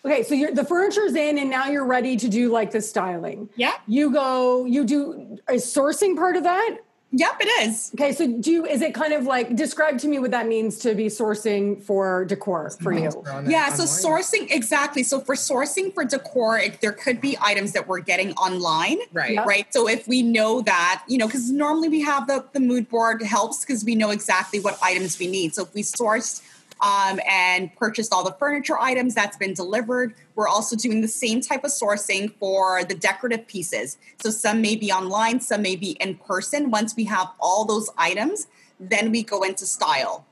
S1: okay, so you're, the furniture's in, and now you're ready to do like the styling.
S2: Yeah.
S1: You go. You do a sourcing part of that.
S2: Yep, it is.
S1: Okay, so do you, is it kind of like describe to me what that means to be sourcing for decor for you?
S2: Yeah, so sourcing exactly. So for sourcing for decor, it, there could be items that we're getting online.
S3: Right.
S1: Yep.
S2: Right. So if we know that, you know, because normally we have the, the mood board helps because we know exactly what items we need. So if we sourced um, and purchased all the furniture items that's been delivered, we're also doing the same type of sourcing for the decorative pieces. So some may be online, some may be in person. Once we have all those items, then we go into style.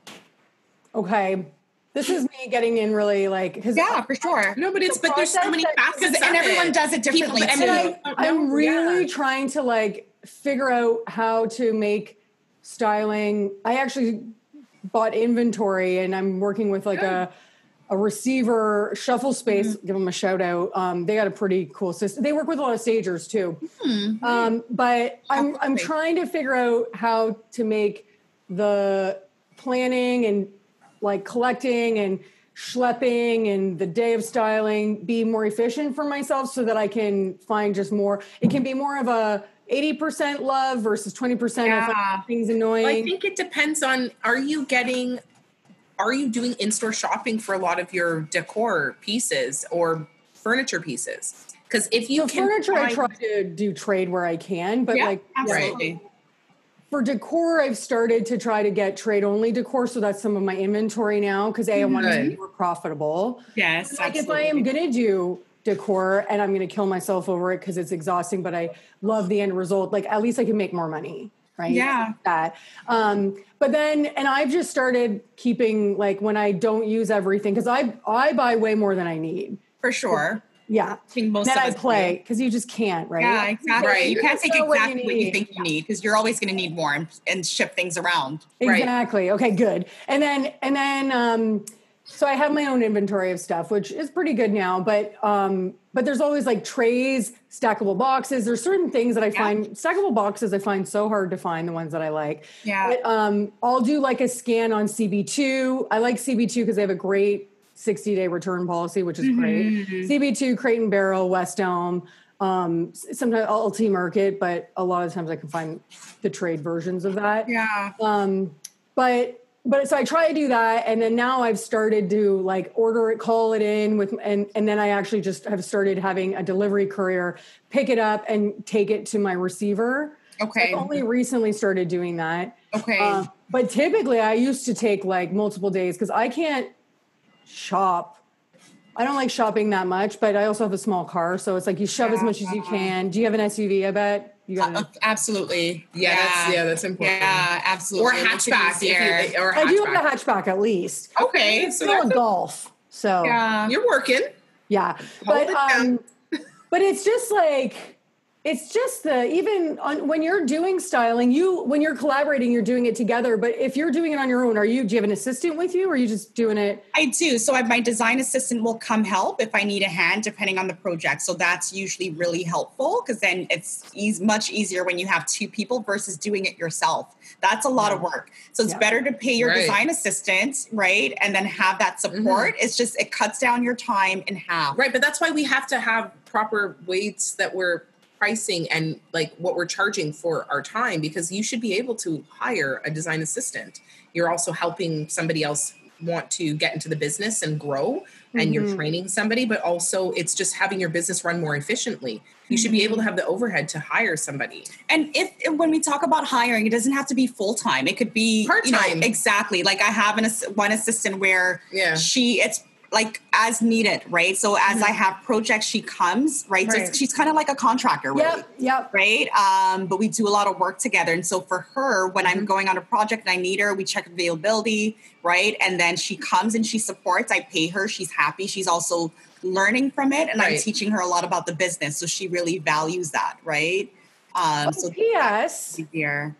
S1: Okay, this is me getting in really like because
S2: Yeah, for sure.
S3: No, but it's
S1: The
S3: but there's so many facets
S2: and everyone
S3: it.
S2: does it differently
S3: People-
S2: too.
S3: and
S1: I,
S3: I-
S1: I'm really
S3: yeah.
S1: trying to like figure out how to make styling. I actually bought inventory and I'm working with like a a receiver shuffle space. Give them a shout out. Um, they got a pretty cool system. They work with a lot of stagers too. Um, but I'm I'm trying to figure out how to make the planning and like collecting and schlepping and the day of styling be more efficient for myself so that I can find just more. It can be more of a 80% love versus 20% if
S2: Yeah.
S1: I find things
S3: Well, I think it depends on are you getting are you doing in-store shopping for a lot of your decor pieces or furniture pieces? Because if you
S1: For
S3: can
S1: furniture, I try to do trade where I can, but
S2: Yeah,
S1: like
S2: absolutely.
S1: for decor, I've started to try to get trade only decor. So that's some of my inventory now because A, I want to be more profitable.
S2: Yes,
S1: like if I am going to do decor and I'm going to kill myself over it because it's exhausting, but I love the end result, like at least I can make more money. Right.
S2: Yeah.
S1: That. Um, but then, and I've just started keeping like when I don't use everything because I I buy way more than I need.
S2: for sure.
S1: Yeah.
S2: think most
S1: then I play because you just can't, right?
S2: Yeah, exactly.
S3: Right.
S2: You can't take
S1: Know what you
S2: exactly what you think you need because you're always going to need more and, and ship things around.
S3: Right.
S1: Exactly. Okay, good. And then and then um so I have my own inventory of stuff, which is pretty good now, but um but there's always like trays, stackable boxes. There's certain things that I find stackable boxes I find so hard to find the ones that I like.
S2: Yeah.
S1: But um I'll do like a scan on CB2. I like CB2 because they have a great 60 day return policy, which is great. CB2, Crate and Barrel, West Elm, um, sometimes LT Market, but a lot of times I can find the trade versions of that.
S2: Yeah.
S1: Um, but but so I try to do that, and then now I've started to like order it, call it in with, and and then I actually just have started having a delivery courier pick it up and take it to my receiver.
S2: Okay.
S1: I've only recently started doing that.
S2: Okay.
S1: Um, but typically, I used to take like multiple days because I can't shop. I don't like shopping that much, but I also have a small car, so it's like you shove as much as you can. Do you have an SUV? I bet you got.
S2: Uh, absolutely.
S3: Yeah, that's yeah, that's important.
S2: Yeah, absolutely.
S3: Or
S2: It makes it
S3: hatchback,
S2: easier.
S3: if you, or a
S1: I do have a hatchback at least.
S3: Okay, so
S1: Still a golf, so
S2: yeah.
S3: you're working.
S1: Yeah,
S3: Hold
S1: but
S3: it down.
S1: um, but it's just like it's just the even on when you're doing styling, you when you're collaborating, you're doing it together. But if you're doing it on your own, are you? Do you have an assistant with you, or are you just doing it?
S2: I do. So I, my design assistant will come help if I need a hand, depending on the project. So that's usually really helpful because then it's eas much easier when you have two people versus doing it yourself. That's a lot of work. So it's
S1: Yeah.
S2: better to pay your
S3: Right.
S2: design assistant, right, and then have that mm-hmm. support. It's just it cuts down your time in half.
S3: Right, but that's why we have to have proper weights that we're pricing and like what we're charging for our time because you should be able to hire a design assistant. You're also helping somebody else want to get into the business and grow and you're mm-hmm. training somebody but also it's just having your business run more efficiently. You should be mm-hmm. able to have the overhead to hire somebody.
S2: And if when we talk about hiring, it doesn't have to be full time. It could be you know,
S3: Part-time.
S2: exactly. Like I have an one assistant where
S3: Yeah.
S2: she it's like as needed, right? So as I have projects, she comes, right? So she's kind of like a contractor, really.
S1: Yep, yep.
S2: Right. Um, but we do a lot of work together. And so for her, when I'm going on a project and I need her, we check availability, right? And then she comes and she supports. I pay her. She's happy. She's also learning from it. And I'm teaching her a lot about the business. So she really values that, right? Um, so
S1: P.S.
S2: easier.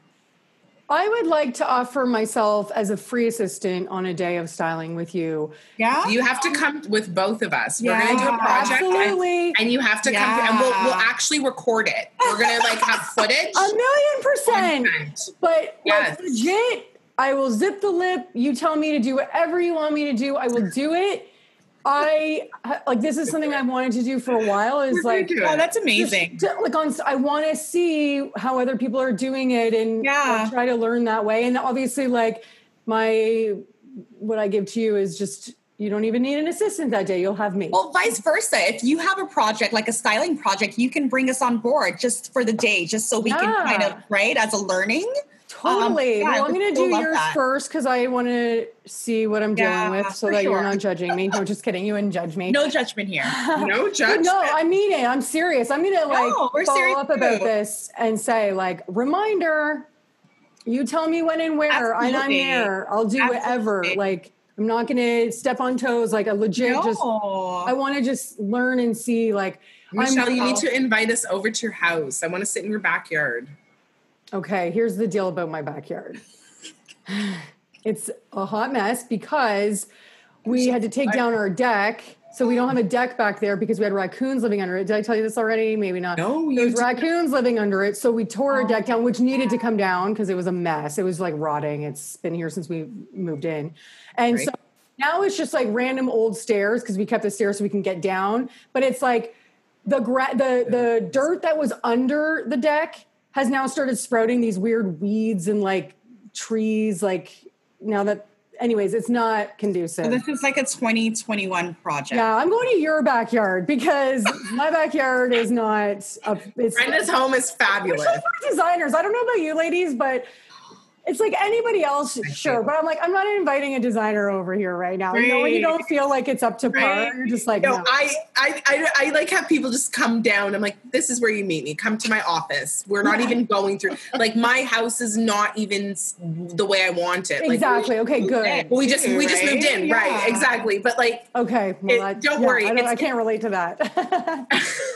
S1: I would like to offer myself as a free assistant on a day of styling with you.
S2: Yeah.
S3: You have to come with both of us. We're gonna do
S2: Yeah.
S3: a project, and,
S1: Absolutely.
S3: and you have to come, and we'll, we'll actually record it. We're gonna like have footage.
S1: A million percent.
S3: content.
S1: But
S3: Yes.
S1: like legit, I will zip the lip. You tell me to do whatever you want me to do. I will do it. I like this is something I wanted to do for a while. Is like
S2: Oh,
S3: it.
S2: that's amazing.
S1: to- like on I want to see how other people are doing it and
S2: Yeah.
S1: I'll try to learn that way. And obviously, like my what I give to you is just you don't even need an assistant that day. You'll have me.
S2: Well, vice versa. If you have a project like a styling project, you can bring us on board just for the day, just so we can kind of right as a learning.
S1: Totally.
S2: Um, yeah, I
S1: well, I'm going to do yours
S2: that.
S1: first because I want to see what I'm
S2: Yeah,
S1: dealing with so that you're not judging me. No, just kidding. You wouldn't judge me.
S2: No judgment here.
S3: No judgment.
S1: no, I mean it. I'm serious. I'm going to like
S2: No,
S1: follow up about this and say, like, reminder, you tell me when and where, and I'm here. I'll do whatever. Like, I'm not going to step on toes. Like, a legit just, I want to just learn and see, like,
S3: Michelle,
S1: I'm,
S3: you need to invite us over to your house. I want to sit in your backyard.
S1: Okay, here's the deal about my backyard. It's a hot mess because we had to take down our deck. So we don't have a deck back there because we had raccoons living under it. Did I tell you this already? Maybe not.
S3: No, you
S1: There's raccoons living under it. So we tore our deck oh. down, which needed to come down because it was a mess. It was like rotting. It's been here since we moved in. And so now it's just like random old stairs because we kept the stairs so we can get down. But it's like the gra- the the dirt that was under the deck has now started sprouting these weird weeds and like trees like now that anyways it's not conducive
S2: So this is like a 2021 project.
S1: yeah i'm going to your backyard because my backyard is not up it's
S3: Brenda's home is fabulous.
S1: for designers i don't know about you ladies but it's like anybody else sure but i'm like i'm not inviting a designer over here right now you know when you don't feel like it's up to par
S3: Right.
S1: you're just like
S3: No,
S1: no.
S3: I, I, I, I like have people just come down. I'm like, this is where you meet me. Come to my office. We're not even going through. Like my house is not even the way I want it. Like,
S1: exactly okay good
S3: we just we just
S2: Right?
S3: moved in, right? Exactly. But like,
S1: Okay, well,
S3: It-
S1: I,
S3: don't
S1: yeah,
S3: worry,
S1: I, don't- I can't relate to that.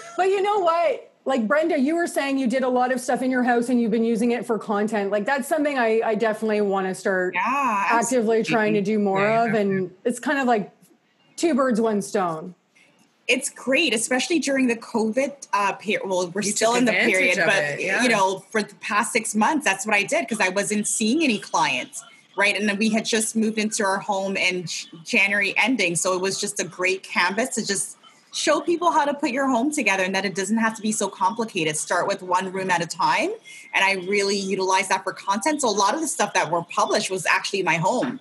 S1: but you know what? Like Brenda, you were saying you did a lot of stuff in your house and you've been using it for content. Like that's something I, I definitely want to start
S2: Yeah.
S1: actively trying to do more
S3: Yeah,
S1: of. And it's kind of like two birds, one stone.
S2: it's great, especially during the COVID uh, period. Well, we're
S3: You
S2: still in the period, but
S3: yeah.
S2: you know, for the past six months, that's what I did because I wasn't seeing any clients, right? And then we had just moved into our home in January ending, so it was just a great canvas to just show people how to put your home together and that it doesn't have to be so complicated. Start with one room at a time, and I really utilize that for content. So a lot of the stuff that were published was actually my home.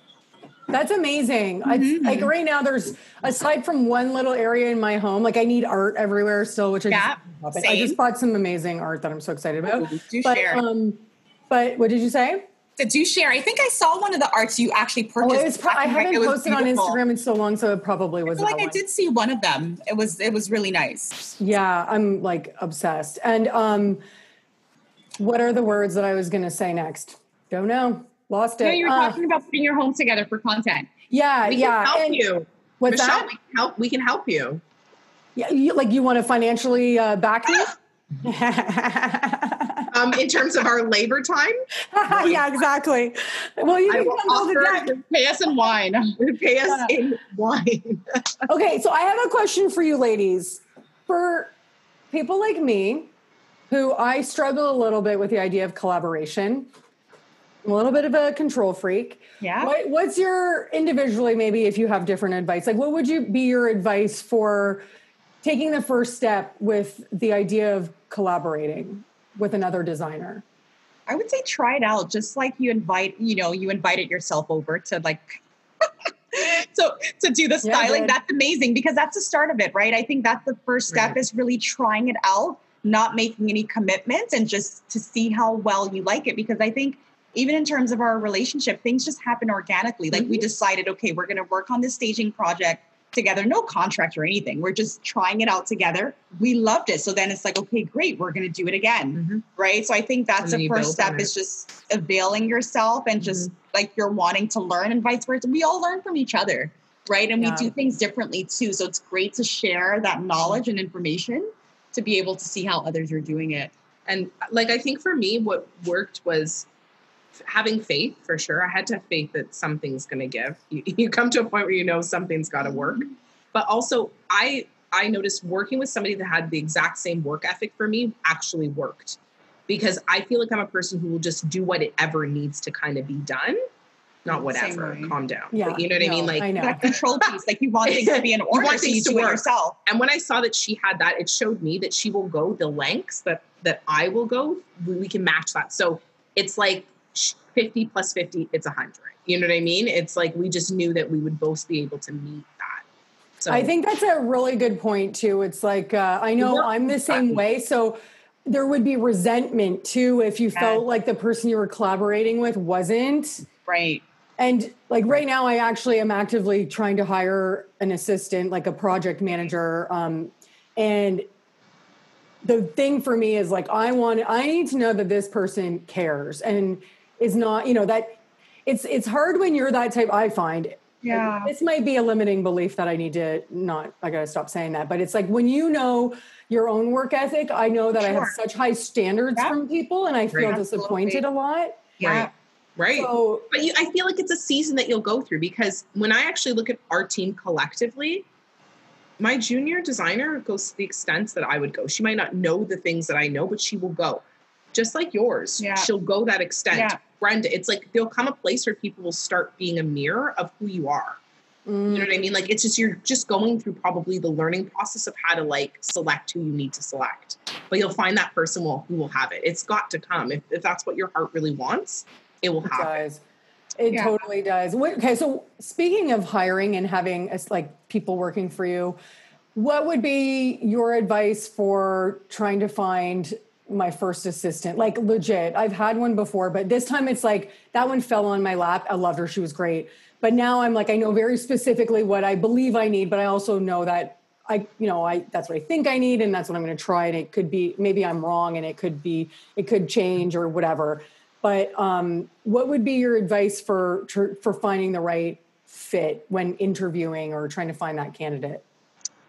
S1: That's amazing. I,
S2: Mm-hmm.
S1: like right now, there's aside from one little area in my home, like I need art everywhere still, which I
S2: Yeah,
S1: just, I just bought some amazing art that I'm so excited about.
S2: Do
S1: but,
S2: share.
S1: um, but what did you say?
S2: Do share. I think I saw one of the arts you actually
S1: Oh,
S2: purchased.
S1: was pro- I haven't
S2: it was
S1: posted on. Instagram in so long, so it probably
S2: I
S1: was.
S2: feel like I
S1: one.
S2: did see one of them. It was it was really nice.
S1: Yeah, I'm like obsessed. And um, what are the words that I was going to say next? Don't know. Lost it.
S2: Yeah, you were
S1: Uh,
S2: talking about putting your home together for content.
S1: yeah,
S3: we
S1: yeah.
S3: can help
S1: and
S3: you.
S1: What's
S3: Michelle,
S1: that?
S3: we can help. We can help you.
S1: Yeah, you, like you want to financially uh, back me?
S3: Um, in terms of our labor time,
S1: yeah, exactly. Well, you can come build a
S3: offer
S1: deck.
S2: Pay us in wine.
S3: pay us in wine.
S1: Okay, so I have a question for you, ladies. For people like me, who I struggle a little bit with the idea of collaboration, I'm a little bit of a control freak.
S2: Yeah.
S1: What, what's your individually, maybe if you have different advice, like what would you be your advice for taking the first step with the idea of collaborating with another designer?
S2: I would say try it out, just like you invite, you know, you invited yourself over to like so to do the styling.
S1: did.
S2: that's amazing because that's the start of it, right? I think that's the first step
S3: Right.
S2: is really trying it out, not making any commitments and just to see how well you like it. Because I think even in terms of our relationship, things just happen organically. Like we
S1: Mm-hmm.
S2: decided, okay, we're gonna work on this staging project together, no contract or anything. We're just trying it out together. We loved it. So then it's like, okay, great, we're gonna do it again.
S3: Mhm.
S2: Right. So I think that's the first step is just availing yourself and just like you're wanting to learn and vice versa. We all learn from each other. Right. And
S1: Yeah.
S2: we do things differently too. So it's great to share that knowledge and information to be able to see how others are doing it.
S3: And like I think for me, what worked was having faith for sure. I had to have faith that something's going to give. You, you come to a point where you know something's got to mm-hmm. work. But also, I I noticed working with somebody that had the exact same work ethic for me actually worked because I feel like I'm a person who will just do whatever needs to kind of be done. Not whatever. Calm down.
S1: Yeah,
S3: you know what
S1: no,
S3: I mean? Like
S1: I know.
S2: that control piece. Like you want things to be in order,
S3: want
S2: so you
S3: to
S2: do it
S3: work.
S2: yourself.
S3: And when I saw that she had that, it showed me that she will go the lengths that that I will go. We, we can match that. So it's like sh- 50 plus 50, it's 100. You know what I mean? It's like we just knew that we would both be able to meet that. So
S1: I think that's a really good point too. It's like uh, I know I'm the same way, so there would be resentment too if you
S2: Yeah.
S1: felt like the person you were collaborating with wasn't.
S2: Right.
S1: And like right now, I actually am actively trying to hire an assistant, like a project manager. Um, and the thing for me is like I want, I need to know that this person cares and is not, you know, that it's it's hard when you're that type. I find
S2: Yeah.
S1: this might be a limiting belief that I need to not. I gotta stop saying that. But it's like when you know your own work ethic, I know that I have such high standards
S2: Yeah.
S1: from people, and I feel
S3: Right.
S1: disappointed a lot.
S2: Yeah.
S3: right. Right.
S1: So
S3: But you, I feel like it's a season that you'll go through because when I actually look at our team collectively, my junior designer goes to the extents that I would go. She might not know the things that I know, but she will go. Just like yours,
S2: Yeah.
S3: she'll go that extent.
S2: Yeah.
S3: Brenda, it's like there'll come a place where people will start being a mirror of who you are. You know what I mm. mean? Like it's just you're just going through probably the learning process of how to like select who you need to select. But you'll find that person will who will have it. It's got to come. If, if that's what your heart really wants, it will
S1: It
S3: happen.
S1: does. It
S2: Yeah.
S1: totally does. Okay, so speaking of hiring and having us like people working for you, what would be your advice for trying to find my first assistant? Like legit, I've had one before, but this time it's like that one fell on my lap. I loved her; she was great. But now I'm like, I know very specifically what I believe I need, but I also know that I, you know, I that's what I think I need, and that's what I'm going to try. And it could be maybe I'm wrong, and it could be it could change or whatever. But um, what would be your advice for for finding the right fit when interviewing or trying to find that candidate?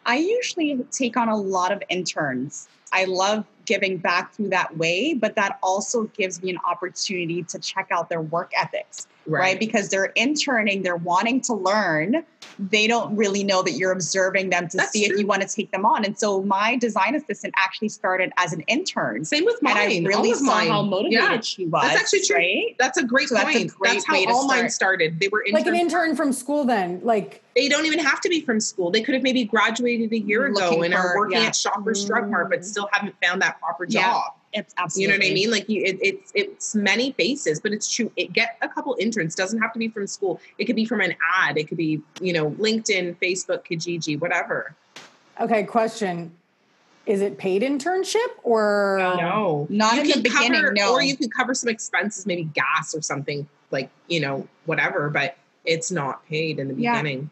S2: I usually take on a lot of interns. I love giving back through that way, but that also gives me an opportunity to check out their work ethics, right? Because they're interning, they're wanting to learn. They don't really know that you're observing them to
S3: That's
S2: see
S3: true.
S2: if you want to take them on. And so my design assistant actually started as an intern.
S3: Same with mine.
S2: and I really saw
S3: mine.
S2: how motivated
S3: Yeah.
S2: she was.
S3: That's actually true.
S2: Right?
S3: That's a great
S2: So that's a
S3: point.
S2: great
S3: That's how
S2: way to
S3: all mine started. They were
S1: Like an intern from school, then, like
S3: they don't even have to be from school. They could have maybe graduated a year ago
S2: Looking
S3: and are working
S2: yeah.
S3: at Shoppers Drug Mart, but mm. still haven't found that proper
S2: Yeah.
S3: Job.
S2: It's
S3: You know what I mean? Like you, it, it's it's many faces, but it's true. It get a couple interns. Doesn't have to be from school. It could be from an ad. It could be you know LinkedIn, Facebook, Kijiji, whatever.
S1: okay, question: Is it paid internship or
S3: No,
S2: Not
S3: you
S2: in the
S3: could
S2: beginning,
S3: cover,
S2: no.
S3: Or you could cover some expenses, maybe gas or something like you know whatever. But it's not paid in the
S2: Yeah.
S3: beginning.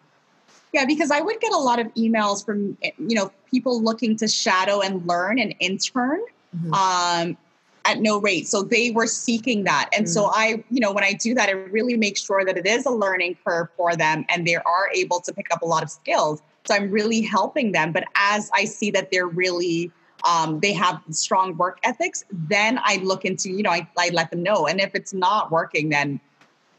S2: Yeah, because I would get a lot of emails from you know people looking to shadow and learn and intern
S3: Mhm.
S2: um, at no rate. So they were seeking that, and so I, you know, when I do that, I really make sure that it is a learning curve for them, and they are able to pick up a lot of skills. So I'm really helping them. But as I see that they're really um, they have strong work ethics, then I look into, you know, I, I let them know. And if it's not working, then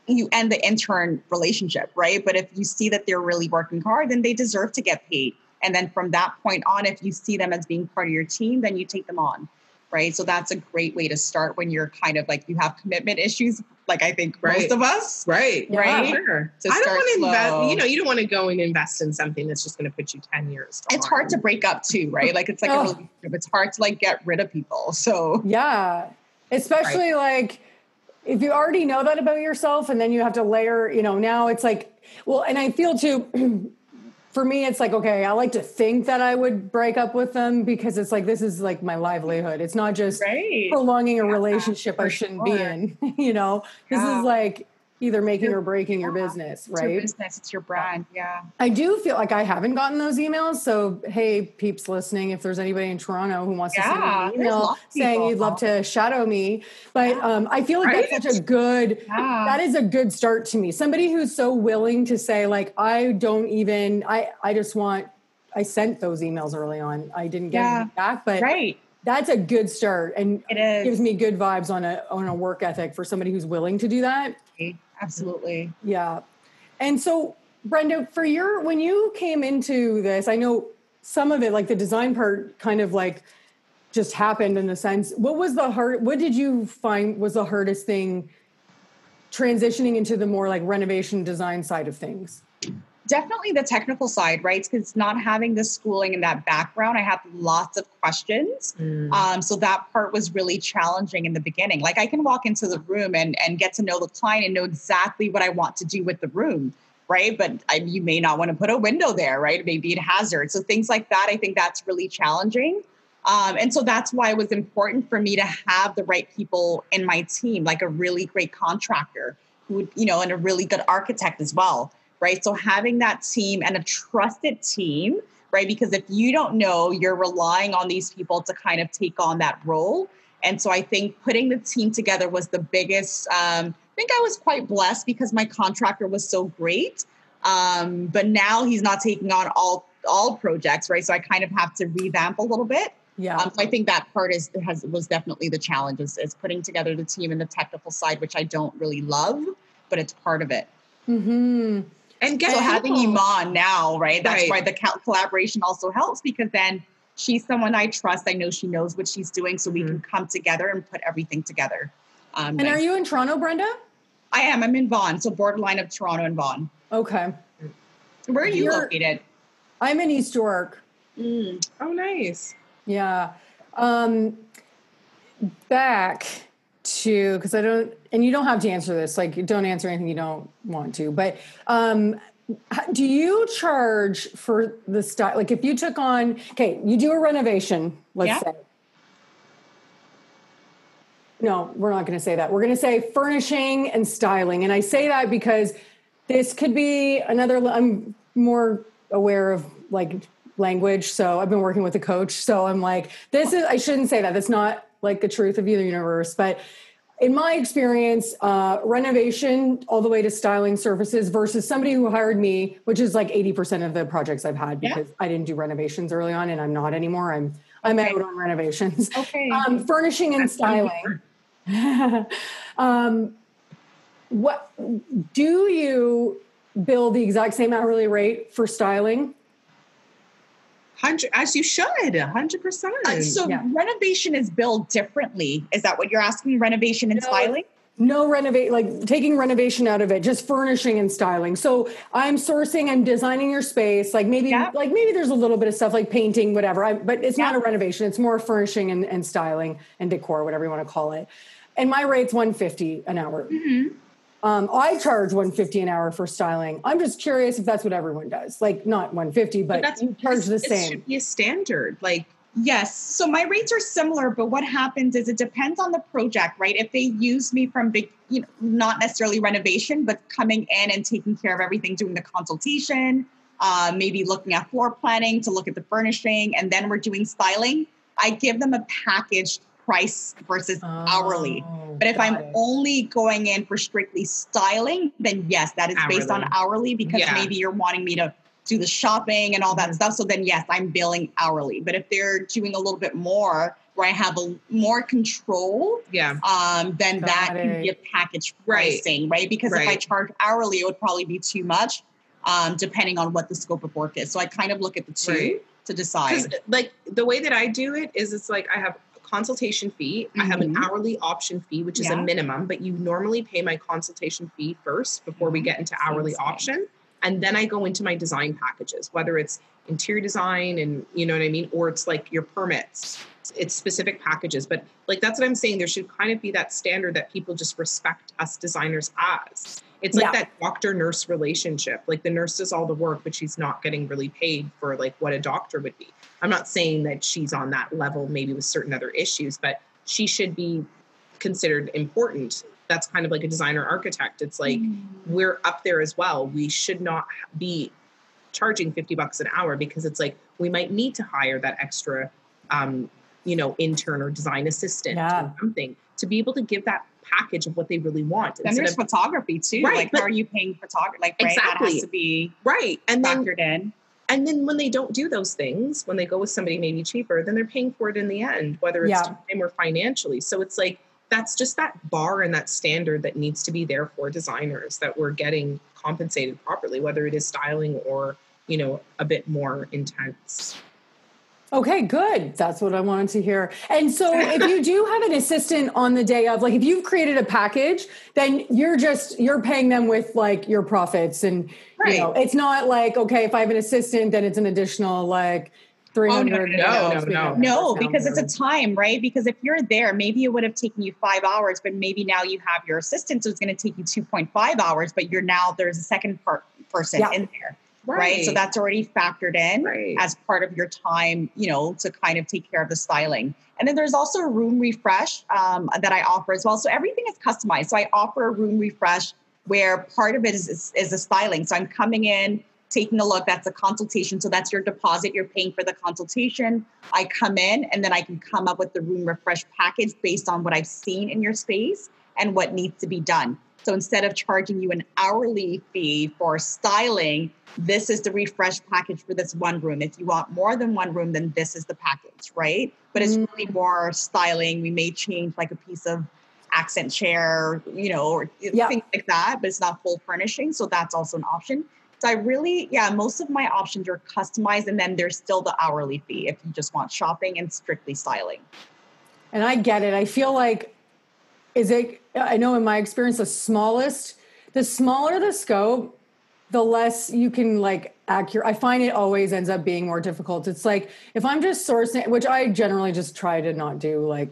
S2: you end the intern relationship, right? But if you see that they're really working hard, then they deserve to get paid. And then from that point on, if you see them as being part of your team, then you take them on, right? So that's a great way to start when you're kind of like you have commitment issues, like I think
S3: Right.
S2: most of us.
S3: Right,
S1: Yeah.
S3: right. Sure.
S2: To
S3: I don't want to invest.
S2: slow.
S3: You know, you don't want to go and invest in something that's just going to put you ten years.
S2: It's hard to break up too, right? Like it's like a
S1: Oh.
S2: relationship. It's hard to like get rid of people. So
S1: Yeah. Especially like if you already know that about yourself and then you have to layer, you know, now it's like, well, and I feel too, for me, it's like, okay, I like to think that I would break up with them because it's like, this is like my livelihood. It's not just
S2: right.
S1: prolonging a
S2: Yeah,
S1: relationship I shouldn't be in, you know, this is like either making or breaking your
S2: Yeah.
S1: business,
S2: It's your
S1: right?
S2: business, it's your brand. Yeah.
S1: I do feel like I haven't gotten those emails. So, hey, peeps listening, if there's anybody in Toronto who wants to
S2: Yeah,
S1: send me an email saying you'd love to shadow me, but um, I feel like that's such a good.
S2: Yeah.
S1: That is a good start to me. Somebody who's so willing to say, like, I don't even. I I just want. I sent those emails early on. I didn't get
S2: Yeah.
S1: them back, but
S2: right.
S1: that's a good start and
S2: It is.
S1: gives me good vibes on a on a work ethic for somebody who's willing to do that.
S2: Absolutely.
S1: Yeah. And so, Brenda, for your when you came into this, I know some of it, like the design part, kind of like just happened in the sense. What was the hard? What did you find was the hardest thing transitioning into the more like renovation design side of things?
S2: Definitely the technical side, right? Because not having the schooling and that background, I have lots of questions.
S3: Mm.
S2: Um, so that part was really challenging in the beginning. Like I can walk into the room and, and get to know the client and know exactly what I want to do with the room, right? But I, you may not want to put a window there, right? Maybe it hazard. So things like that, I think that's really challenging. Um, and so that's why it was important for me to have the right people in my team, like a really great contractor who would, you know, and a really good architect as well, right? So having that team and a trusted team, right? Because if you don't know, you're relying on these people to kind of take on that role. And so I think putting the team together was the biggest. Um, I think I was quite blessed because my contractor was so great. Um, but now he's not taking on all all projects, right? So I kind of have to revamp a little bit.
S1: Yeah.
S2: Um, so I think that part is has was definitely the challenge is, is putting together the team and the technical side, which I don't really love, but it's part of it.
S1: hmm
S3: And get
S2: So having Iman now, right? That's
S3: Right.
S2: why the collaboration also helps because then she's someone I trust. I know she knows what she's doing, so we can come together and put everything together. Um,
S1: And are you in Toronto, Brenda?
S2: I am. I'm in Vaughan, so borderline of Toronto and Vaughan.
S1: Okay.
S2: Where are you
S1: You're-
S2: located?
S1: I'm in East York.
S3: Mm. Oh, nice.
S1: Yeah. Um, back to because I don't, and you don't have to answer this. Like, don't answer anything you don't want to. But um, do you charge for the style? Like, if you took on, okay, you do a renovation, let's
S2: Yeah.
S1: say. No, we're not going to say that. We're going to say furnishing and styling. And I say that because this could be another, I'm more aware of like language. So I've been working with a coach. So I'm like, this is, I shouldn't say that. That's not like the truth of either universe. But in my experience, uh, renovation all the way to styling surfaces versus somebody who hired me, which is like 80% of the projects I've had
S2: Yeah.
S1: because I didn't do renovations early on and I'm not anymore. I'm, I'm
S2: Okay.
S1: out on renovations.
S2: Okay.
S1: Um, furnishing and
S3: That's
S1: styling. um, what do you bill the exact same hourly rate for styling?
S3: Hundred as you should. Hundred percent.
S2: Uh, so
S1: Yeah.
S2: renovation is billed differently. Is that what you're asking? Renovation and
S1: No.
S2: styling?
S1: No renovate, like taking renovation out of it, just furnishing and styling. So I'm sourcing, I'm designing your space. Like maybe,
S2: Yeah.
S1: like maybe there's a little bit of stuff like painting, whatever. I, but it's not a renovation. It's more furnishing and, and styling and decor, whatever you want to call it. And my rate's 150 an hour.
S2: Mm-hmm.
S1: Um, I charge 150 an hour for styling. I'm just curious if that's what everyone does. Like not 150, but,
S3: that's
S1: you charge the
S3: It
S1: same.
S3: should be a standard. Like
S2: Yes. So my rates are similar, but what happens is it depends on the project, right? If they use me from big, you know, not necessarily renovation, but coming in and taking care of everything, doing the consultation, uh, maybe looking at floor planning to look at the furnishing, and then we're doing styling. I give them a packaged price versus hourly.
S1: Oh,
S2: But if I'm
S1: it.
S2: only going in for strictly styling, then yes, that is based on
S3: Hourly.
S2: hourly because
S3: Yeah.
S2: maybe you're wanting me to do the shopping and all that
S3: Mhm.
S2: stuff. So then yes, I'm billing hourly. But if they're doing a little bit more where I have a more control,
S3: yeah.
S2: um, then that
S1: Got
S2: can
S1: it.
S2: be a package pricing, right? Because if I charge hourly, it would probably be too much, um, depending on what the scope of work is. So I kind of look at the two
S3: Right.
S2: to decide.
S3: like the way that I do it is it's like I have consultation fee, I have an
S2: Mhm.
S3: hourly option fee, which is
S2: Yeah.
S3: a minimum, but you normally pay my consultation fee first before we get into hourly
S2: Same, same.
S3: option. And then I go into my design packages, whether it's interior design and you know what I mean, or it's like your permits. It's specific packages. But like that's what I'm saying. There should kind of be that standard that people just respect us designers as. It's like
S1: Yeah.
S3: that doctor nurse relationship. Like the nurse does all the work, but she's not getting really paid for like what a doctor would be. I'm not saying that she's on that level, maybe with certain other issues, but she should be considered important. That's kind of like a designer architect. It's like we're up there as well. We should not be charging 50 bucks an hour because it's like we might need to hire that extra um, you know, intern or design assistant
S1: Yeah.
S3: or something to be able to give that package of what they really want.
S2: Then there's
S3: of-
S2: photography too.
S3: Right,
S2: like,
S3: but-
S2: how are you paying photography? Like, right, that
S3: Exactly.
S2: has to be
S3: right. And then
S2: in.
S3: and then when they don't do those things, when they go with somebody maybe cheaper, then they're paying for it in the end, whether it's
S1: Yeah.
S3: time or financially. So it's like that's just that bar and that standard that needs to be there for designers that we're getting compensated properly, whether it is styling or you know a bit more intense.
S1: Okay, good. That's what I wanted to hear. And so, if you do have an assistant on the day of, like if you've created a package, then you're just you're paying them with like your profits, and you know it's not like okay, if I have an assistant, then it's an additional like three oh, hundred.
S3: no, no, no.
S2: No, because it's a time, right? Because if you're there, maybe it would have taken you five hours, but maybe now you have your assistant, so it's going to take you 2.5 hours, but you're now there's a second part person
S1: Yeah.
S2: in there, right. So that's already factored in
S3: Right.
S2: as part of your time, you know, to kind of take care of the styling. And then there's also a room refresh um, that I offer as well. So everything is customized. So I offer a room refresh where part of it is, is, is the styling. So I'm coming in, taking a look. That's a consultation. So that's your deposit. You're paying for the consultation. I come in and then I can come up with the room refresh package based on what I've seen in your space and what needs to be done. So instead of charging you an hourly fee for styling, this is the refresh package for this one room. If you want more than one room, then this is the package, right? But it's really mm. more styling. We may change like a piece of accent chair, you know, or
S1: Yeah.
S2: things like that, but it's not full furnishing. So that's also an option. So I really, yeah, most of my options are customized, and then there's still the hourly fee if you just want shopping and strictly styling.
S1: And I get it. I feel like, is it, I know in my experience, the smallest, the smaller the scope, the less you can like accurate. I find it always ends up being more difficult. It's like if I'm just sourcing, which I generally just try to not do like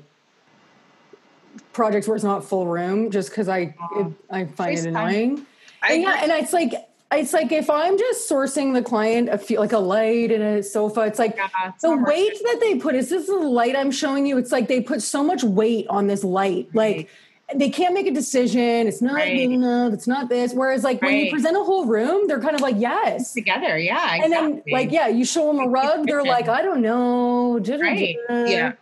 S1: projects where it's not full room just because I, it, I find it annoying.
S3: I
S1: and yeah, and it's like, it's like if I'm just sourcing the client a few, like a light and a sofa, it's like
S2: Yeah,
S1: the weight that they put is this the light I'm showing you? It's like they put so much weight on this light. Like they can't make a decision. It's not
S2: Right.
S1: big enough. It's not this. Whereas like when you present a whole room, they're kind of like, yes.
S2: Together, yeah,
S1: And then like, yeah, you show them a rug. They're like, I don't know.
S2: Right.
S3: yeah.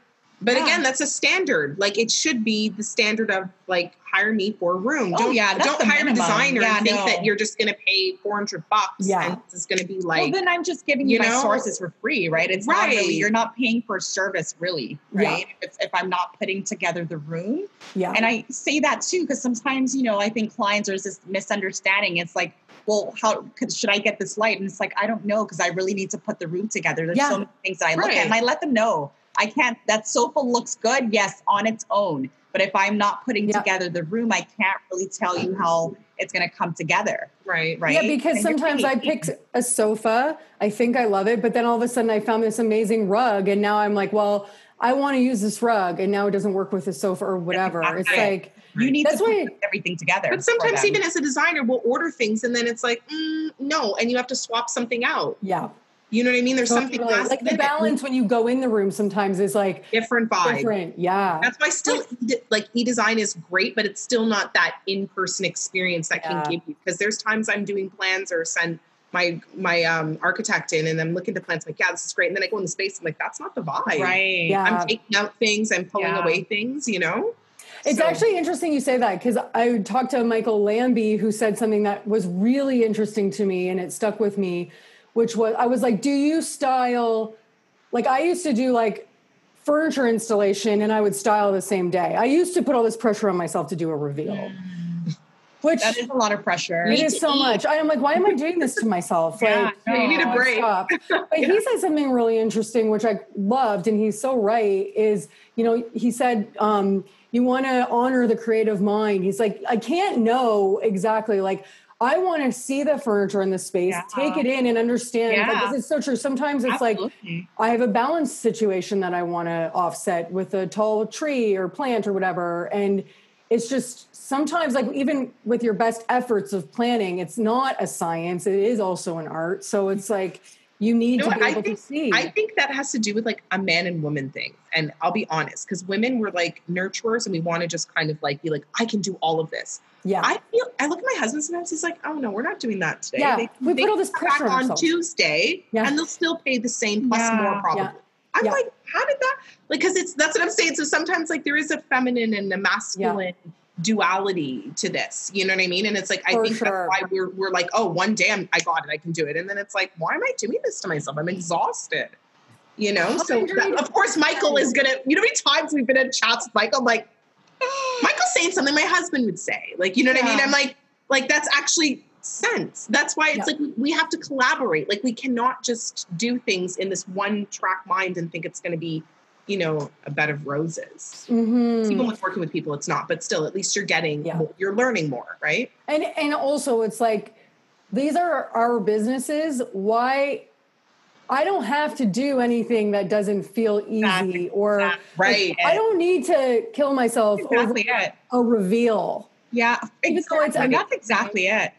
S3: But
S2: Yeah.
S3: again, that's a standard. Like it should be the standard of like hire me for a room.
S2: Oh,
S3: don't
S2: yeah,
S3: don't hire
S2: minimum.
S3: a designer
S2: Yeah,
S3: and think
S2: no.
S3: that you're just gonna pay four hundred bucks
S1: Yeah.
S3: and it's gonna be
S2: well,
S3: like
S2: then I'm just giving you,
S3: you
S2: my sources for free, right? It's not really
S3: Right.
S2: you're not paying for service, really,
S1: Yeah.
S2: right? If, if I'm not putting together the room,
S1: Yeah.
S2: and I say that too because sometimes you know I think clients there's this misunderstanding. It's like, well, how could, should I get this light? And it's like I don't know because I really need to put the room together. There's
S1: Yeah.
S2: so many things that I look
S3: Right.
S2: at, and I let them know I can't. That sofa looks good, yes, on its own. But if I'm not putting
S1: Yeah.
S2: together the room, I can't really tell you how it's going to come together,
S3: right.
S2: right?
S1: Yeah, because
S2: And
S1: sometimes I pick a sofa, I think I love it, but then all of a sudden I found this amazing rug, and now I'm like, well, I want to use this rug, and now it doesn't work with the sofa or whatever. It's like,
S2: you need
S1: That's
S2: to
S1: why-
S2: put everything together.
S3: But sometimes even as a designer, we'll order things and then it's like, mm, no, and you have to swap something out.
S1: yeah,
S3: You know what I mean? There's something
S1: totally.
S3: last
S1: like the balance when you go in the room sometimes is like
S3: different vibe.
S1: different. Yeah,
S3: That's why still e- like e-design is great, but it's still not that in-person experience that
S1: Yeah.
S3: can give you. Because there's times I'm doing plans or send my my um, architect in, and I'm looking at the plans. like, yeah, this is great. And then I go in the space. I'm like, that's not the vibe.
S2: right?
S1: Yeah.
S3: I'm taking out things. I'm pulling
S2: Yeah.
S3: away things. You know.
S1: It's
S3: So-
S1: actually interesting you say that because I talked to Michael Lambie who said something that was really interesting to me and it stuck with me, which was I was like, Do you style like I used to do like furniture installation and I would style the same day. I used to put all this pressure on myself to do a reveal. Which
S2: That is a lot of pressure.
S1: it is so much. I'm like, why am I doing this to myself?
S2: Yeah,
S1: like.
S3: You need a break.
S1: stop. But he said something really interesting, which I loved, and he's so right. Is you know, he said um, you want to honor the creative mind. He's like, I can't know exactly. Like, I want to see the furniture in the space,
S2: Yeah.
S1: take it in, and understand. Like,
S2: Yeah.
S1: this is so true. Sometimes it's like I have a balance situation that I want to offset with a tall tree or plant or whatever. And it's just sometimes, like, even with your best efforts of planning, it's not a science, it is also an art. So it's like you need
S3: You know
S1: to
S3: what?
S1: be
S3: I
S1: able
S3: think
S1: to see.
S3: I think that has to do with like a man and woman thing. And I'll be honest, because women were like nurturers and we want to just kind of like be like, I can do all of this.
S1: yeah.
S3: I feel I look at my husband sometimes. He's like, "Oh no, we're not doing that today."
S1: Yeah,
S3: they,
S1: we
S3: they
S1: put all this pressure on.
S3: Tuesday,
S1: Yeah.
S3: and they'll still pay the same plus
S2: Yeah,
S3: more probably.
S1: yeah,
S3: I'm like, how did that? Like, because it's that's what I'm saying. So sometimes like there is a feminine and a masculine duality to this. You know what I mean? And it's like I
S5: For
S3: think
S5: sure.
S3: that's why we're we're like, oh, one day I'm, I got it, I can do it, and then it's like, why am I doing this to myself? I'm exhausted. You know, so that- of course Michael is gonna. You know, how many times we've been in chats with Michael, I'm like, Michael's saying something my husband would say. Like, you know what I mean? I'm like, like that's actually sense. That's why it's
S5: Yeah.
S3: like we have to collaborate. Like we cannot just do things in this one track mind and think it's going to be, you know, a bed of roses.
S5: Mhm.
S3: Even with working with people, it's not. But still, at least you're getting,
S5: Yeah.
S3: more, you're learning more, right?
S5: And and also it's like these are our businesses. Why I don't have to do anything that doesn't feel easy
S2: Exactly.
S5: or
S2: Exactly.
S3: Right.
S5: I don't need to kill myself
S2: Exactly
S5: over
S2: it.
S5: a reveal.
S2: Yeah,
S5: though it's-
S2: exactly.
S5: I mean-
S2: that's exactly it.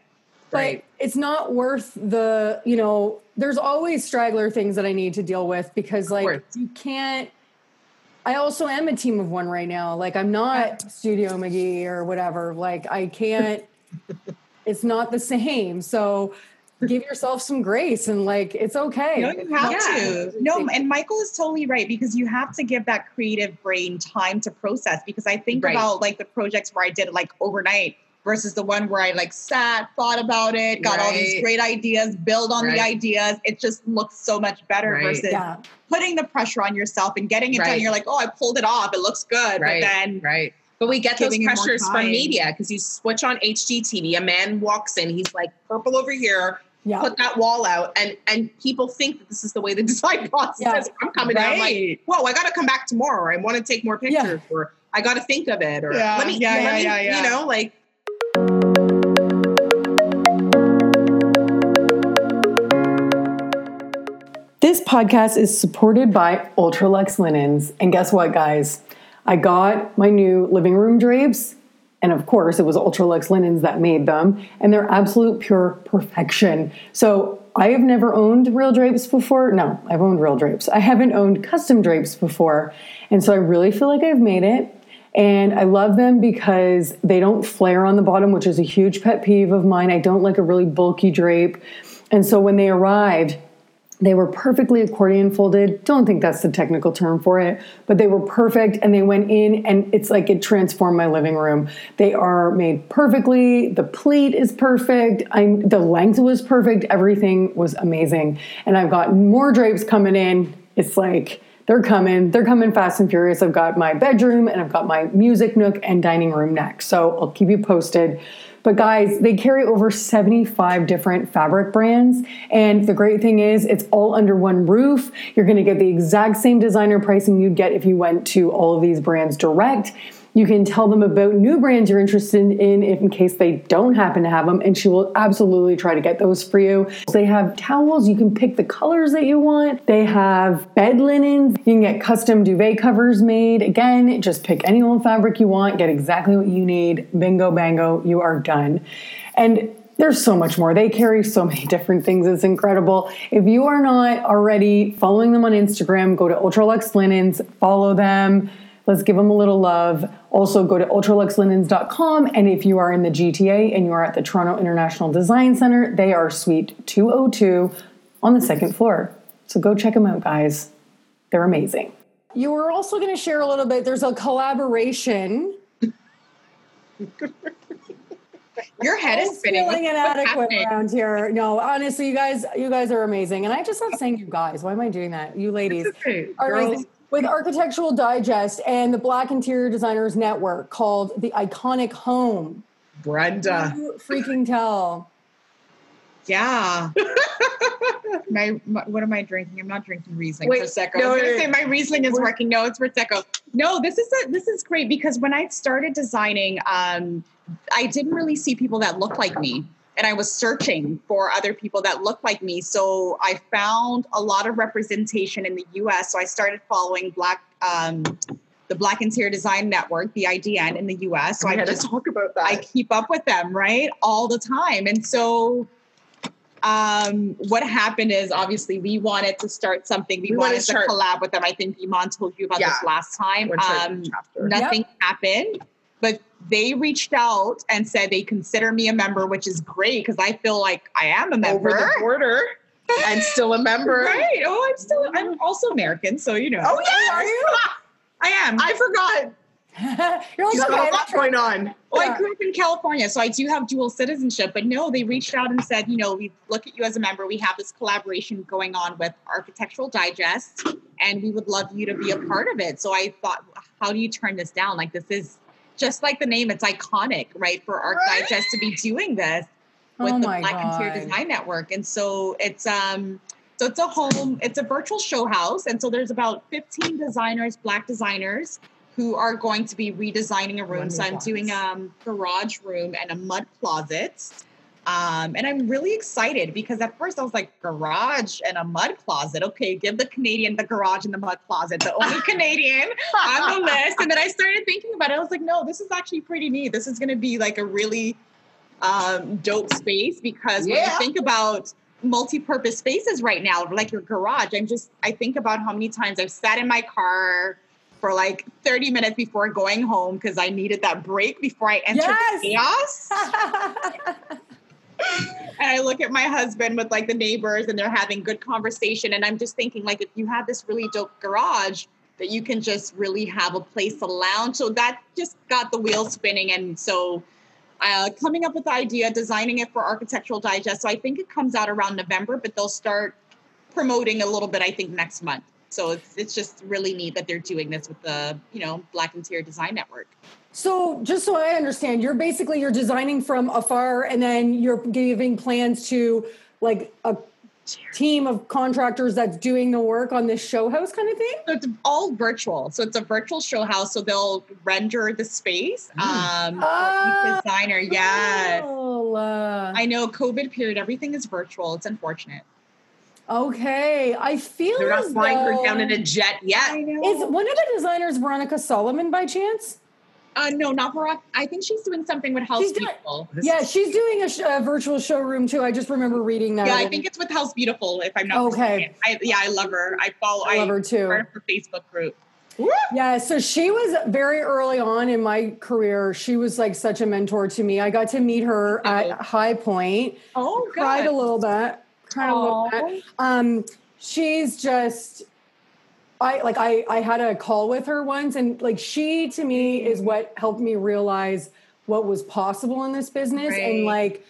S5: But
S3: Right.
S5: it's not worth the, you know, there's always straggler things that I need to deal with because like you can't I also am a team of one right now. Like I'm not Studio McGee or whatever. Like I can't it's not the same. So give yourself some grace and like it's okay.
S2: No, you have
S3: Yeah.
S2: to. No, and Michael is totally right because you have to give that creative brain time to process. Because I think
S3: Right.
S2: about like the projects where I did it like overnight versus the one where I like sat, thought about it, got all these great ideas, build on the ideas. It just looks so much better
S3: Right.
S2: versus
S5: Yeah.
S2: putting the pressure on yourself and getting it done. You're like, oh, I pulled it off. It looks good.
S3: Right.
S2: But then
S3: Right. But we get those
S2: Giving it more
S3: pressures from media because you switch on HGTV, a man walks in, he's like purple over here,
S5: Yeah.
S3: put that wall out, and and people think that this is the way the design process
S5: Yeah.
S3: is. I'm coming down, I'm like, whoa, I got to come back tomorrow. I want to take more
S5: Yeah.
S3: pictures, or I got to think of it, or
S2: Yeah,
S3: let me,
S2: yeah,
S3: let
S2: yeah,
S3: me,
S2: yeah, yeah.
S3: you know, like
S1: This podcast is supported by Ultralux Linens. And guess what, guys? I got my new living room drapes. And of course, it was Ultralux Linens that made them. And they're absolute pure perfection. So I have never owned real drapes before. No, I've owned real drapes. I haven't owned custom drapes before. And so I really feel like I've made it. And I love them because they don't flare on the bottom, which is a huge pet peeve of mine. I don't like a really bulky drape. And so when they arrived, they were perfectly accordion folded. Don't think that's the technical term for it, but they were perfect and they went in and it's like it transformed my living room. They are made perfectly. The pleat is perfect. I'm the length was perfect. Everything was amazing. And I've got more drapes coming in. It's like they're coming. They're coming fast and furious. I've got my bedroom and I've got my music nook and dining room next. So I'll keep you posted. But guys, they carry over 75 different fabric brands. And the great thing is, it's all under one roof. You're gonna get the exact same designer pricing you'd get if you went to all of these brands direct. You can tell them about new brands you're interested in if in case they don't happen to have them, and she will absolutely try to get those for you. They have towels, you can pick the colors that you want. They have bed linens, you can get custom duvet covers made. Again, just pick any old fabric you want, get exactly what you need. Bingo, bango, you are done. And there's so much more. They carry so many different things. It's incredible. If you are not already following them on Instagram, go to Ultralux Linens, follow them. Let's give them a little love. Also, go to ultraluxlinens.com. And if you are in the GTA and you are at the Toronto International Design Center, they are Suite 202 on the second floor. So go check them out, guys. They're amazing.
S5: You were also going to share a little bit. There's a collaboration.
S2: your head is spinning.
S5: feeling
S2: What's- what's
S5: inadequate
S2: happening?
S5: around here. No, honestly, you guys, you guys are amazing. And I just love saying you guys. Why am I doing that? You ladies
S3: okay,
S5: are
S3: girls.
S5: amazing. With Architectural Digest and the Black Interior Designers Network called the Iconic Home.
S3: Brenda.
S5: You freaking tell.
S2: Yeah. my, my what am I drinking? I'm not drinking Riesling
S3: Wait,
S2: Prosecco.
S3: no,
S2: I was gonna say my Riesling is working. No, it's Prosecco. No, this is a, this is great because when I started designing, um, I didn't really see people that looked like me. And I was searching for other people that looked like me. So I found a lot of representation in the US. So I started following Black um, the Black Interior Design Network, the IDN in the US. So
S3: I
S2: I
S3: had to
S2: just
S3: talk about that.
S2: I keep up with them, right? All the time. And so um what happened is obviously we wanted to start something. We,
S3: We
S2: wanted
S3: wanted
S2: to
S3: start-
S2: collab with them. I think Iman told you about this last time. Um nothing happened. But they reached out and said they consider me a member, which is great because I feel like I am a member.
S3: Over the border and still a member.
S2: Right. Oh, I'm still I'm also American, so you know.
S3: Oh yeah,
S5: Are you?
S2: I am.
S3: I forgot.
S1: You're like,
S3: She's got a lot going on.
S2: Well,
S1: Yeah.
S2: I grew up in California, so I do have dual citizenship. But no, they reached out and said, you know, we look at you as a member. We have this collaboration going on with Architectural Digest, and we would love you to be a part of it. So I thought, how do you turn this down? Like this is just like the name; it's iconic, right? For Arc
S3: Right.
S2: Digest to be doing this with
S1: Oh
S2: the Black Interior
S1: God.
S2: Design Network, and so it's um. So it's a home, it's a virtual show house. And so there's about 15 designers, black designers, who are going to be redesigning a room. So I'm doing um garage room and a mud closet. Um, and I'm really excited because at first I was like, garage and a mud closet. Okay, give the Canadian the garage and the mud closet, the only Canadian on the list. And then I started thinking about it. I was like, no, this is actually pretty neat. This is going to be like a really um, dope space because when
S3: Yeah.
S2: you think about multi-purpose spaces right now, like your garage, I'm just I think about how many times I've sat in my car for like 30 minutes before going home because I needed that break before I entered
S1: Yes.
S2: the chaos. and I look at my husband with like the neighbors and they're having good conversation. And I'm just thinking, like, if you have this really dope garage, that you can just really have a place to lounge. So that just got the wheels spinning. And so uh, coming up with the idea, designing it for Architectural Digest. So I think it comes out around November, but they'll start promoting a little bit, I think, next month. So it's, it's just really neat that they're doing this with the, you know, Black Interior Design Network.
S1: So, just so I understand, you're basically you're designing from afar, and then you're giving plans to like a team of contractors that's doing the work on this show house kind of thing.
S2: So it's all virtual. So it's a virtual show house. So they'll render the space. Um,
S1: Ah.
S2: each designer, yes.
S1: Oh, uh,
S2: I know COVID period, everything is virtual. It's unfortunate.
S1: okay. I feel
S3: They're not
S1: as
S3: flying her down in a jet yet.
S1: Is one of the designers Veronica Solomon by chance?
S2: Uh, no, not Barack. I think she's doing something with House
S1: She's
S2: Beautiful.
S3: This
S1: Yeah, she's doing a, sh- a virtual showroom too. I just remember reading that.
S2: Yeah, I think it's with House Beautiful. If I'm not
S1: Okay.
S2: I, yeah, I love her. I follow.
S1: I love her too.
S2: Part of her Facebook group.
S1: Yeah, so she was very early on in my career. She was like such a mentor to me. I got to meet her at High Point.
S2: Oh,
S1: Cried a little bit. Cried a little bit. Um, she's just I like I I had a call with her once and like she to me is what helped me realize what was possible in this business and like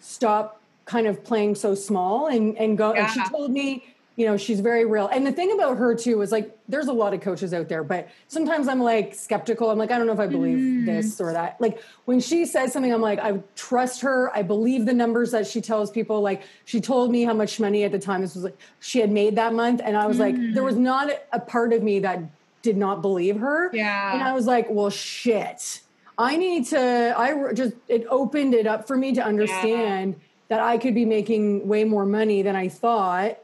S1: stop kind of playing so small and and go and she told me you know she's very real. And the thing about her too is like there's a lot of coaches out there but sometimes i'm like skeptical. I'm like i don't know if i believe
S2: Mm.
S1: this or that. Like when she says something i'm like i trust her. I believe the numbers that she tells people. Like she told me how much money at the time. This was like she had made that month. And i was like there was not a part of me that did not believe her.
S2: Yeah.
S1: and i was like well shit. I need to i just it opened it up for me to understand that i could be making way more money than i thought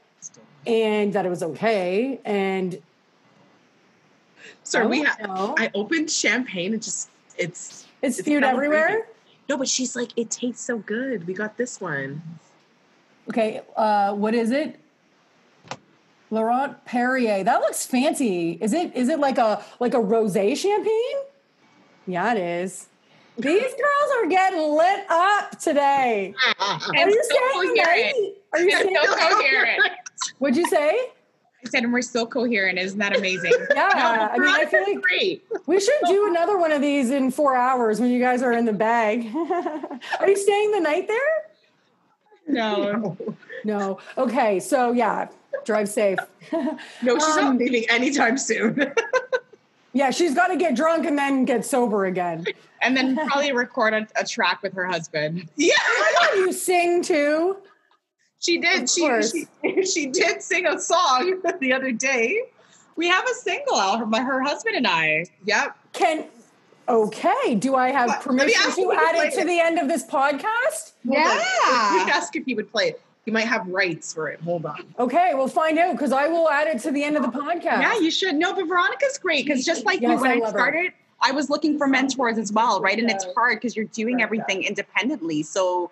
S1: and that it was okay and
S3: Sorry, we
S1: Oh.
S3: I opened champagne and just it's
S1: it's
S3: It's
S1: spewed everywhere
S3: no, but she's like, it tastes so good. We got this one.
S1: okay uh what is it Laurent Perrier. That looks fancy. Is it is it like a like a rosé champagne? Yeah, it is. These girls are getting lit up today. Are you
S2: so
S1: saying
S2: coherent.
S1: right? Are you
S2: And
S1: saying
S2: so coherent.
S1: What'd you say?
S2: I said, and we're still coherent. Isn't that amazing?
S1: Yeah, I mean, I feel like
S3: Great.
S1: we should do another one of these in four hours when you guys are in the bag. are you staying the night there?
S2: No.
S1: No. Okay, so yeah, drive safe.
S3: No, she's
S1: Um,
S3: not leaving anytime soon.
S1: yeah, she's got to get drunk and then get sober again.
S2: And then probably record a, a track with her husband.
S3: yeah,
S1: You sing too.
S3: She did. She, she she did sing a song the other day.
S2: We have a single out, her, her husband and I.
S3: Yep.
S1: Can okay? Do I have
S3: What?
S1: Permission
S3: ask
S1: to
S3: you
S1: add it to
S3: it.
S1: the end of this podcast?
S3: Hold on.
S2: Yeah.
S3: We ask if he would play it. He might have rights for it. Hold on.
S1: Okay, we'll find out because I will add it to the end of the podcast.
S2: Yeah, you should. No, but Veronica's great because just like
S1: Yes,
S2: you, when
S1: I
S2: I,
S1: love her.
S2: started, I was looking for mentors as well, right? And it's hard because you're doing everything independently. So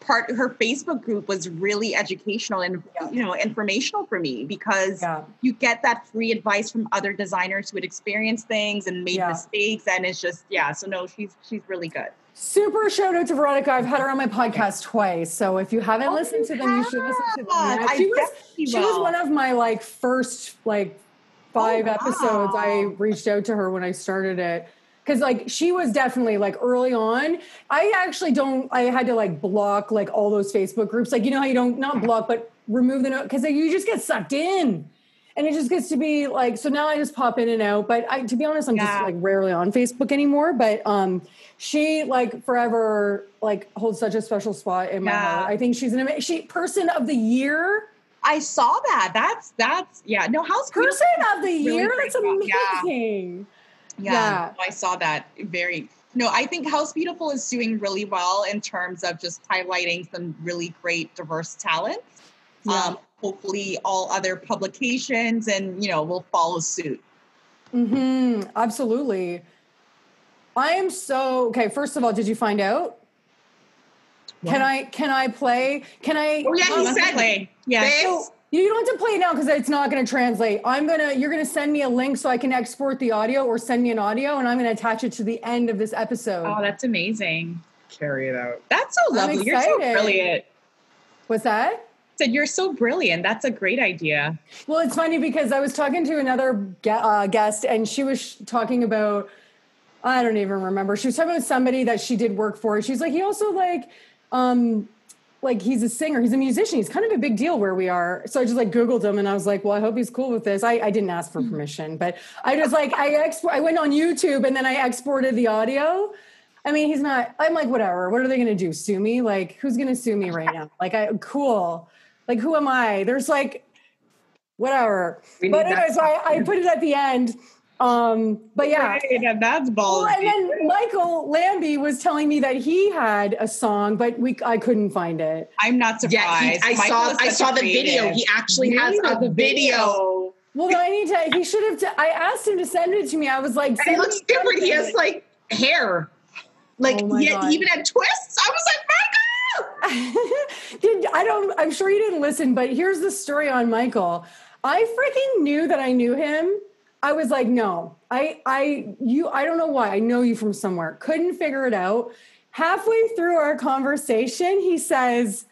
S2: part her Facebook group was really educational and
S1: Yeah.
S2: you know informational for me because
S1: Yeah.
S2: you get that free advice from other designers who had experienced things and made
S1: Yeah.
S2: mistakes, and it's just yeah. So no, she's she's really good.
S1: Super shout out to Veronica. I've had her on my podcast twice. So if you haven't
S2: Oh,
S1: listened to them, you should listen to them. Yeah, she was she was one of my like first like five
S2: Oh,
S1: episodes. I reached out to her when I started it. Because like she was definitely like early on i actually don't i had to like block like all those facebook groups like you know how you don't not block but remove the note because like, you just get sucked in and it just gets to be like so now i just pop in and out but i to be honest i'm
S6: Yeah.
S1: just like rarely on facebook anymore but um she like forever like holds such a special spot in my
S6: Yeah.
S1: heart i think she's an amazing she person of the year
S6: I saw that. That's that's yeah. No, House
S1: person of the
S6: Really
S1: year that's
S6: amazing. Yeah.
S1: Amazing
S6: Yeah,
S1: Yeah.
S6: I saw that. Very no, I think House Beautiful is doing really well in terms of just highlighting some really great diverse talents.
S1: Yeah.
S6: Um, hopefully, all other publications and you know will follow suit.
S1: hmm Absolutely. I am so okay. First of all, did you find out? Can I can I play? Can I?
S3: Oh, yeah, he
S1: um,
S3: said-
S6: play. Yeah,
S1: so you don't have to play it now because it's not going to translate. I'm gonna you're gonna send me a link so I can export the audio or send me an audio, and I'm gonna attach it to the end of this episode.
S6: oh, that's amazing.
S3: carry it out.
S6: That's so
S1: I'm
S6: lovely. You're so brilliant.
S1: What's that?
S6: Said you're so brilliant. That's a great idea.
S1: Well, it's funny because I was talking to another ge- uh, guest, and she was sh- talking about I don't even remember. She was talking about somebody that she did work for. She's like, he also like, um, like he's a singer, he's a musician. He's kind of a big deal where we are. So I just like Googled him, and I was like, well, I hope he's cool with this. I, I didn't ask for permission, but I just like I export. I went on YouTube, and then I exported the audio. I mean, he's not. I'm like, whatever. What are they going to do? Sue me? Like, who's going to sue me right now? Like, I cool. Like, who am I? There's like, whatever. But anyway, so I, I put it at the end. Um, but yeah.
S6: Right, that's
S1: Well, and then Michael Lambie was telling me that he had a song, but we I couldn't find it.
S6: I'm not surprised.
S3: Yeah, he, I
S6: Michael
S3: saw. I saw
S6: a
S3: the video.
S6: creative.
S3: He actually has
S6: Really?
S3: a video.
S1: Well, then I need to. He should have. T- I asked him to send it to me. I was like,
S3: And
S1: send
S3: it looks
S1: me
S3: different. He has like hair. Like
S1: Oh my
S3: he, he even had twists. I was like, Michael.
S1: Did I don't? I'm sure you didn't listen, but here's the story on Michael. I freaking knew that I knew him. I was like, no, I, I, you, I don't know why. I know you from somewhere. Couldn't figure it out. Halfway through our conversation, he says,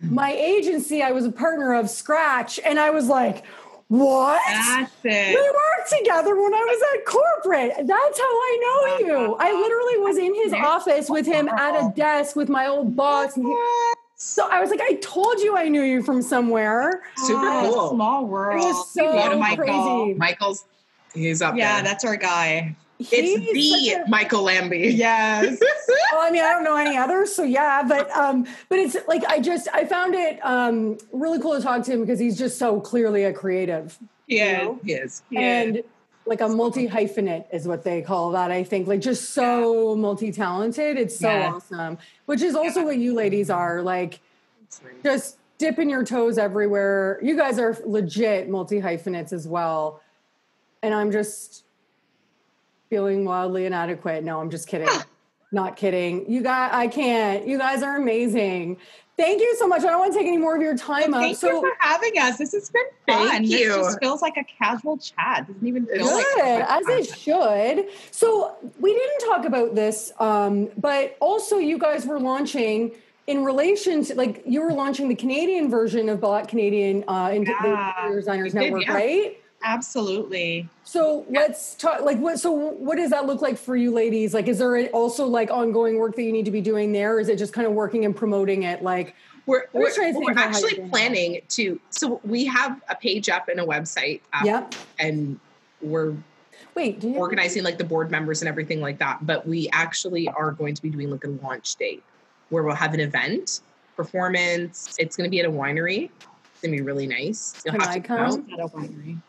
S1: "My agency, I was a partner of Scratch," and I was like, "What?"
S6: That's
S1: We worked together when I was at corporate. That's how I know you. I literally was in his office with him at a desk with my old boss. And he- so I was like, I told you I knew you from somewhere.
S3: Super
S6: Oh,
S3: cool.
S6: Small world.
S1: It was so
S6: We love Michael.
S1: crazy.
S3: Michael's. He's up
S6: Yeah,
S3: there.
S6: Yeah, that's our guy.
S3: it's
S1: He's
S3: the
S1: a-
S3: Michael Lambie.
S6: Yes.
S1: well, I mean, I don't know any others, so yeah, but um, but it's like I just I found it um really cool to talk to him because he's just so clearly a creative.
S6: Yeah.
S3: He is.
S1: and like a multi hyphenate is what they call that i think. Like just so multi-talented. It's so
S6: Yes.
S1: awesome. Which is also what you ladies are like just dipping your toes everywhere. You guys are legit multi hyphenates as well. And i'm just feeling wildly inadequate. No i'm just kidding. Not kidding. You guys i can't. You guys are amazing thank you so much i don't want to take any more of your time up
S6: Thank
S1: so
S6: you for having us. This has been fun.
S3: Thank
S6: fun.
S3: you.
S6: This just feels like a casual chat. Doesn't even feel like
S1: Good, as it should. So we didn't talk about this, um, but also you guys were launching in relation to like you were launching the Canadian version of Black Canadian uh, into
S6: Yeah,
S1: Interior Designers
S6: we did,
S1: Network,
S6: yeah.
S1: right?
S6: Absolutely.
S1: So let's talk. Like, what? So what does that look like for you, ladies? Like, is there also like ongoing work that you need to be doing there? Or is it just kind of working and promoting it? Like,
S3: We're, we're,
S1: to think
S3: we're
S1: about how you're
S3: actually
S1: doing that.
S3: planning to. So we have a page up and a website up,
S1: yep.
S3: and we're
S1: Wait, do you?
S3: organizing like the board members and everything like that. But we actually are going to be doing like a launch date where we'll have an event, performance. It's going to be at a winery. It's going to be really nice. You'll
S1: Can
S3: have
S1: I
S3: to
S1: come?
S6: At a winery.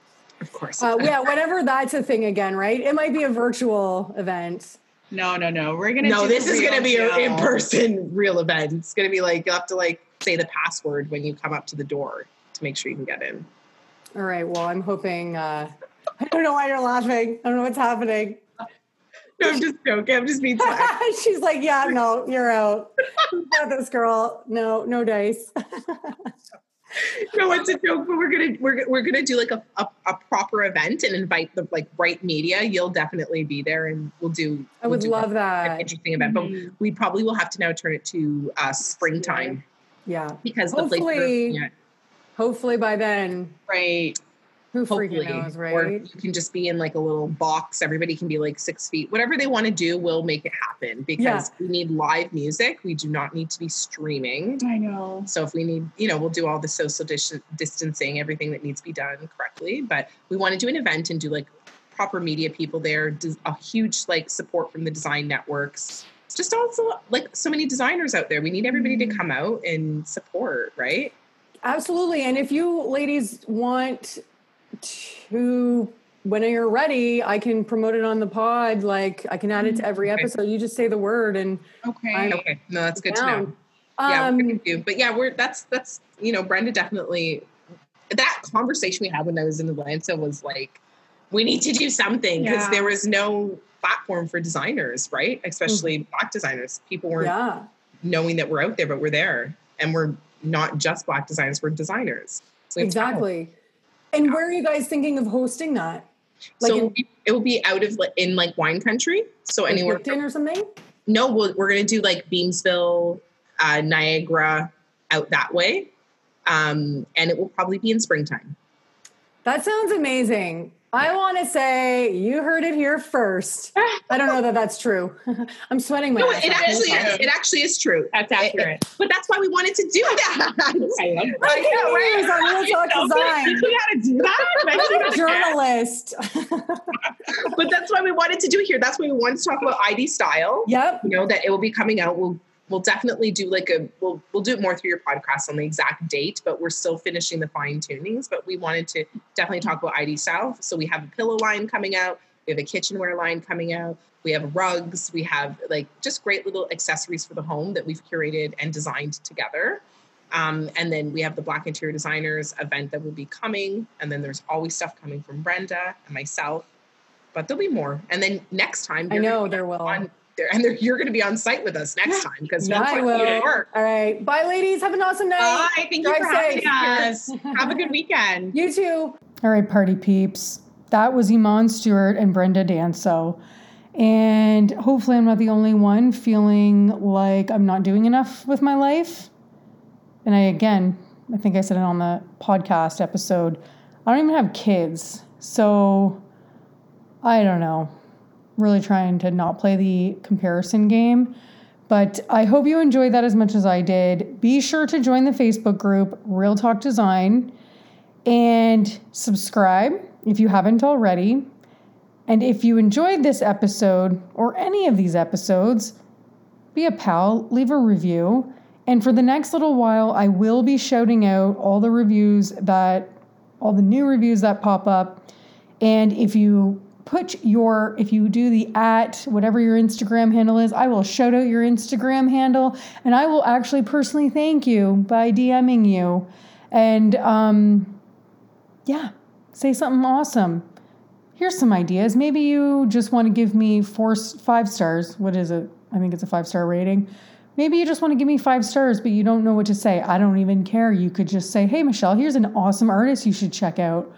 S3: Of course.
S1: Uh, yeah, whenever that's a thing again, right? It might be a virtual event.
S6: No, no, no. We're gonna.
S3: no,
S6: do
S3: this is going to be an in-person real event. It's going to be like you'll have to like say the password when you come up to the door to make sure you can get in.
S1: All right. Well, I'm hoping. Uh, I don't know why you're laughing. I don't know what's happening.
S3: No, I'm just joking. I'm just being silly.
S1: She's like, "Yeah, no, you're out. You got this girl. No, no dice."
S3: no, it's a joke, but we're gonna we're, we're gonna do like a, a, a proper event and invite the like right media. You'll definitely be there, and we'll do.
S1: I
S3: we'll
S1: would
S3: do
S1: love
S3: an
S1: that.
S3: interesting event,
S6: Mhm.
S3: but we probably will have to now turn it to uh, springtime
S1: Yeah.
S3: because the place.
S1: Hopefully-
S3: yeah.
S1: Hopefully by then.
S6: Right.
S7: Who
S3: hopefully,
S7: knows,
S3: or you can just be in like a little box. Everybody can be like six feet. Whatever they want to do, we'll make it happen because
S7: Yeah.
S3: we need live music. We do not need to be streaming.
S2: I know.
S3: So if we need, you know, we'll do all the social dis- distancing, everything that needs to be done correctly. But we want to do an event and do like proper media people there, a huge like support from the design networks. Just also like so many designers out there. We need everybody to mm-hmm. come out and support, right?
S7: Absolutely. And if you ladies want to, when you're ready, I can promote it on the pod. Like I can add it to every
S3: Okay.
S7: episode. You just say the word and
S2: Okay.
S7: I-
S3: Okay, no, that's good to know.
S7: down.
S3: yeah,
S7: Um,
S3: we're. But yeah, we're that's that's you know, Brenda definitely that conversation we had when I was in Atlanta was like, we need to do something because
S2: Yeah.
S3: there was no platform for designers, right? Especially black designers. People weren't
S7: yeah.
S3: knowing that we're out there, but we're there, and we're not just black designers; we're designers. So.
S7: Exactly. And where are you guys thinking of hosting that? Like
S3: so
S7: in-
S3: it will be out of in like wine country. So anywhere.
S7: Picton or something?
S3: No, we'll, we're going to do like Beamsville, uh, Niagara, out that way, um, and it will probably be in springtime.
S7: That sounds amazing. I want to say you heard it here first. I don't know that that's true. I'm sweating my
S3: No, it actually is. It actually is true.
S2: That's
S3: It- it-
S2: accurate.
S3: but that's why we wanted to do that.
S2: I love
S7: Breaking news on Real Talk Design.
S2: You gotta do that.
S7: I'm a
S2: gotta-
S7: journalist.
S3: but that's why we wanted to do it here. That's why we wanted to talk about ID style.
S7: yep.
S3: You know that it will be coming out. We'll we'll definitely do like a we'll we'll do it more through your podcast on the exact date, but we're still finishing the fine tunings. But we wanted to definitely talk about ID South. So we have a pillow line coming out. We have a kitchenware line coming out. We have rugs. We have like just great little accessories for the home that we've curated and designed together. Um, and then we have the Black Interior Designers event that will be coming. And then there's always stuff coming from Brenda and myself. But there'll be more. And then next time,
S7: I know there will.
S3: on there, and you're going to be on site with us next time because we'll
S7: I will.
S3: work.
S7: All right. Bye, ladies. Have an awesome night.
S2: Bye. Thank you
S7: Drive
S2: for having us. Have a good weekend.
S7: You too.
S1: All right, party peeps. That was Iman Stewart and Brenda Danso. And hopefully, I'm not the only one feeling like I'm not doing enough with my life. And I, again, I think I said it on the podcast episode, I don't even have kids. So I don't know. Really trying to not play the comparison game. But I hope you enjoyed that as much as I did. Be sure to join the Facebook group, Real Talk Design and subscribe if you haven't already. And if you enjoyed this episode or any of these episodes, be a pal, leave a review. And for the next little while, I will be shouting out all the reviews that, all the new reviews that pop up. And if you put your, if you do the at whatever your Instagram handle is, I will shout out your Instagram handle and I will actually personally thank you by DMing you. And, um, yeah, say something awesome. Here's some ideas. Maybe you just want to give me four, five stars. What is it? I think it's a five star rating. Maybe you just want to give me five stars, but you don't know what to say. I don't even care. You could just say, hey, Michelle, here's an awesome artist you should check out.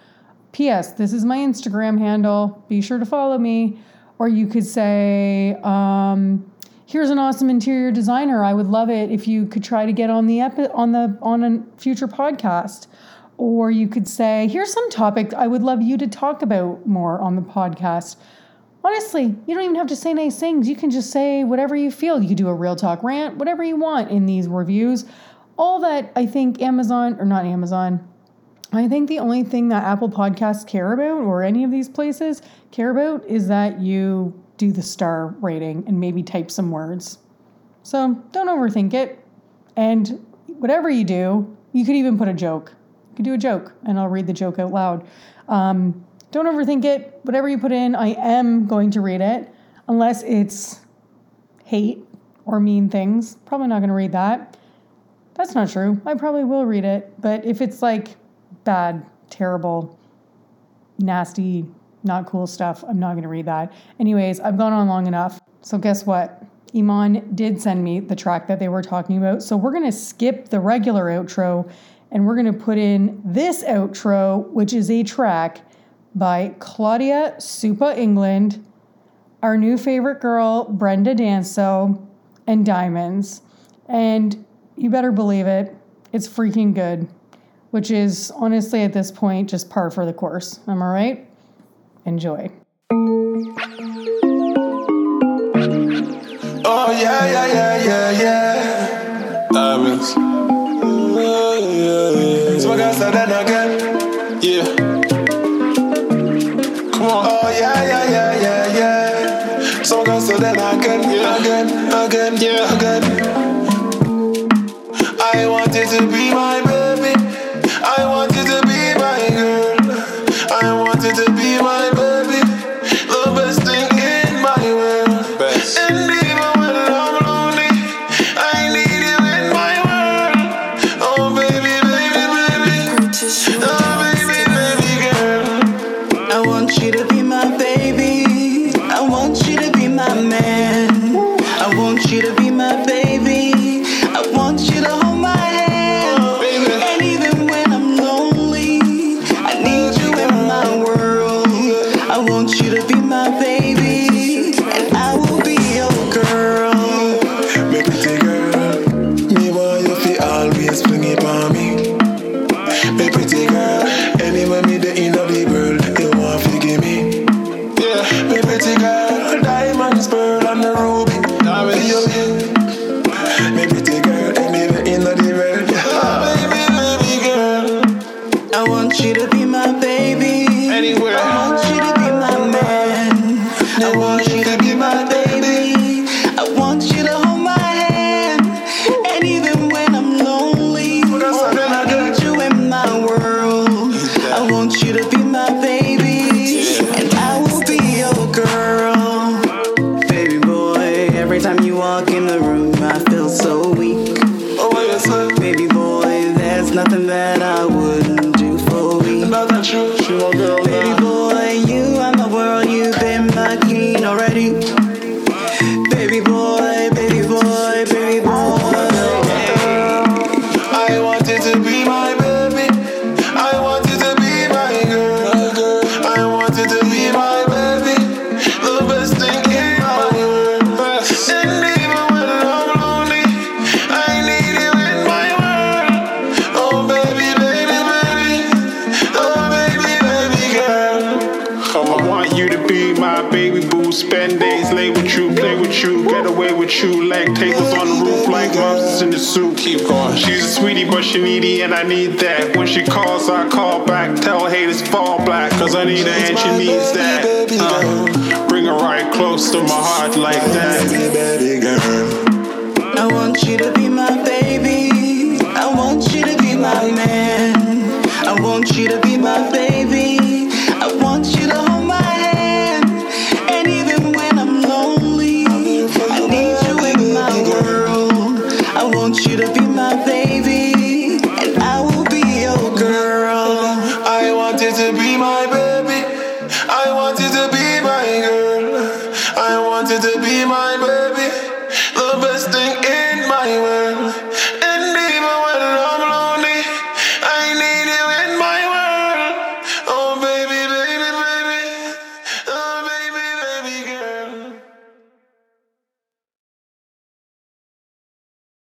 S1: P.S. This is my Instagram handle. Be sure to follow me. Or you could say, um, here's an awesome interior designer. I would love it if you could try to get on the epi- on the on a future podcast. Or you could say, here's some topic I would love you to talk about more on the podcast. Honestly, you don't even have to say nice things. You can just say whatever you feel. You could do a real talk rant, whatever you want in these reviews. All that I think Amazon, or not Amazon, I think the only thing that Apple Podcasts care about, or any of these places care about, is that you do the star rating and maybe type some words. So don't overthink it. And whatever you do, you could even put a joke. You could do a joke, and I'll read the joke out loud. Um, don't overthink it. Whatever you put in, I am going to read it, unless it's hate or mean things. Probably not going to read that. That's not true. I probably will read it, but if it's like bad, terrible, nasty, not cool stuff, I'm not going to read that. Anyways, I've gone on long enough. So, guess what? Iman did send me the track that they were talking about. So, we're going to skip the regular outro and we're going to put in this outro, which is a track by Claudia Supa England, our new favorite girl, Brenda Danso, and Diamonds. And you better believe it, it's freaking good which is honestly at this point just par for the course. Am I right? Enjoy.
S8: Oh, yeah, yeah, yeah, yeah, yeah. Diamonds. Oh, yeah. yeah, yeah. Smoke outside that again. Yeah. Come on. Oh, yeah, yeah, yeah, yeah, yeah. Smoke outside that again. Yeah. Again, again, yeah, again. I
S9: want
S8: it
S9: to be my
S8: bed.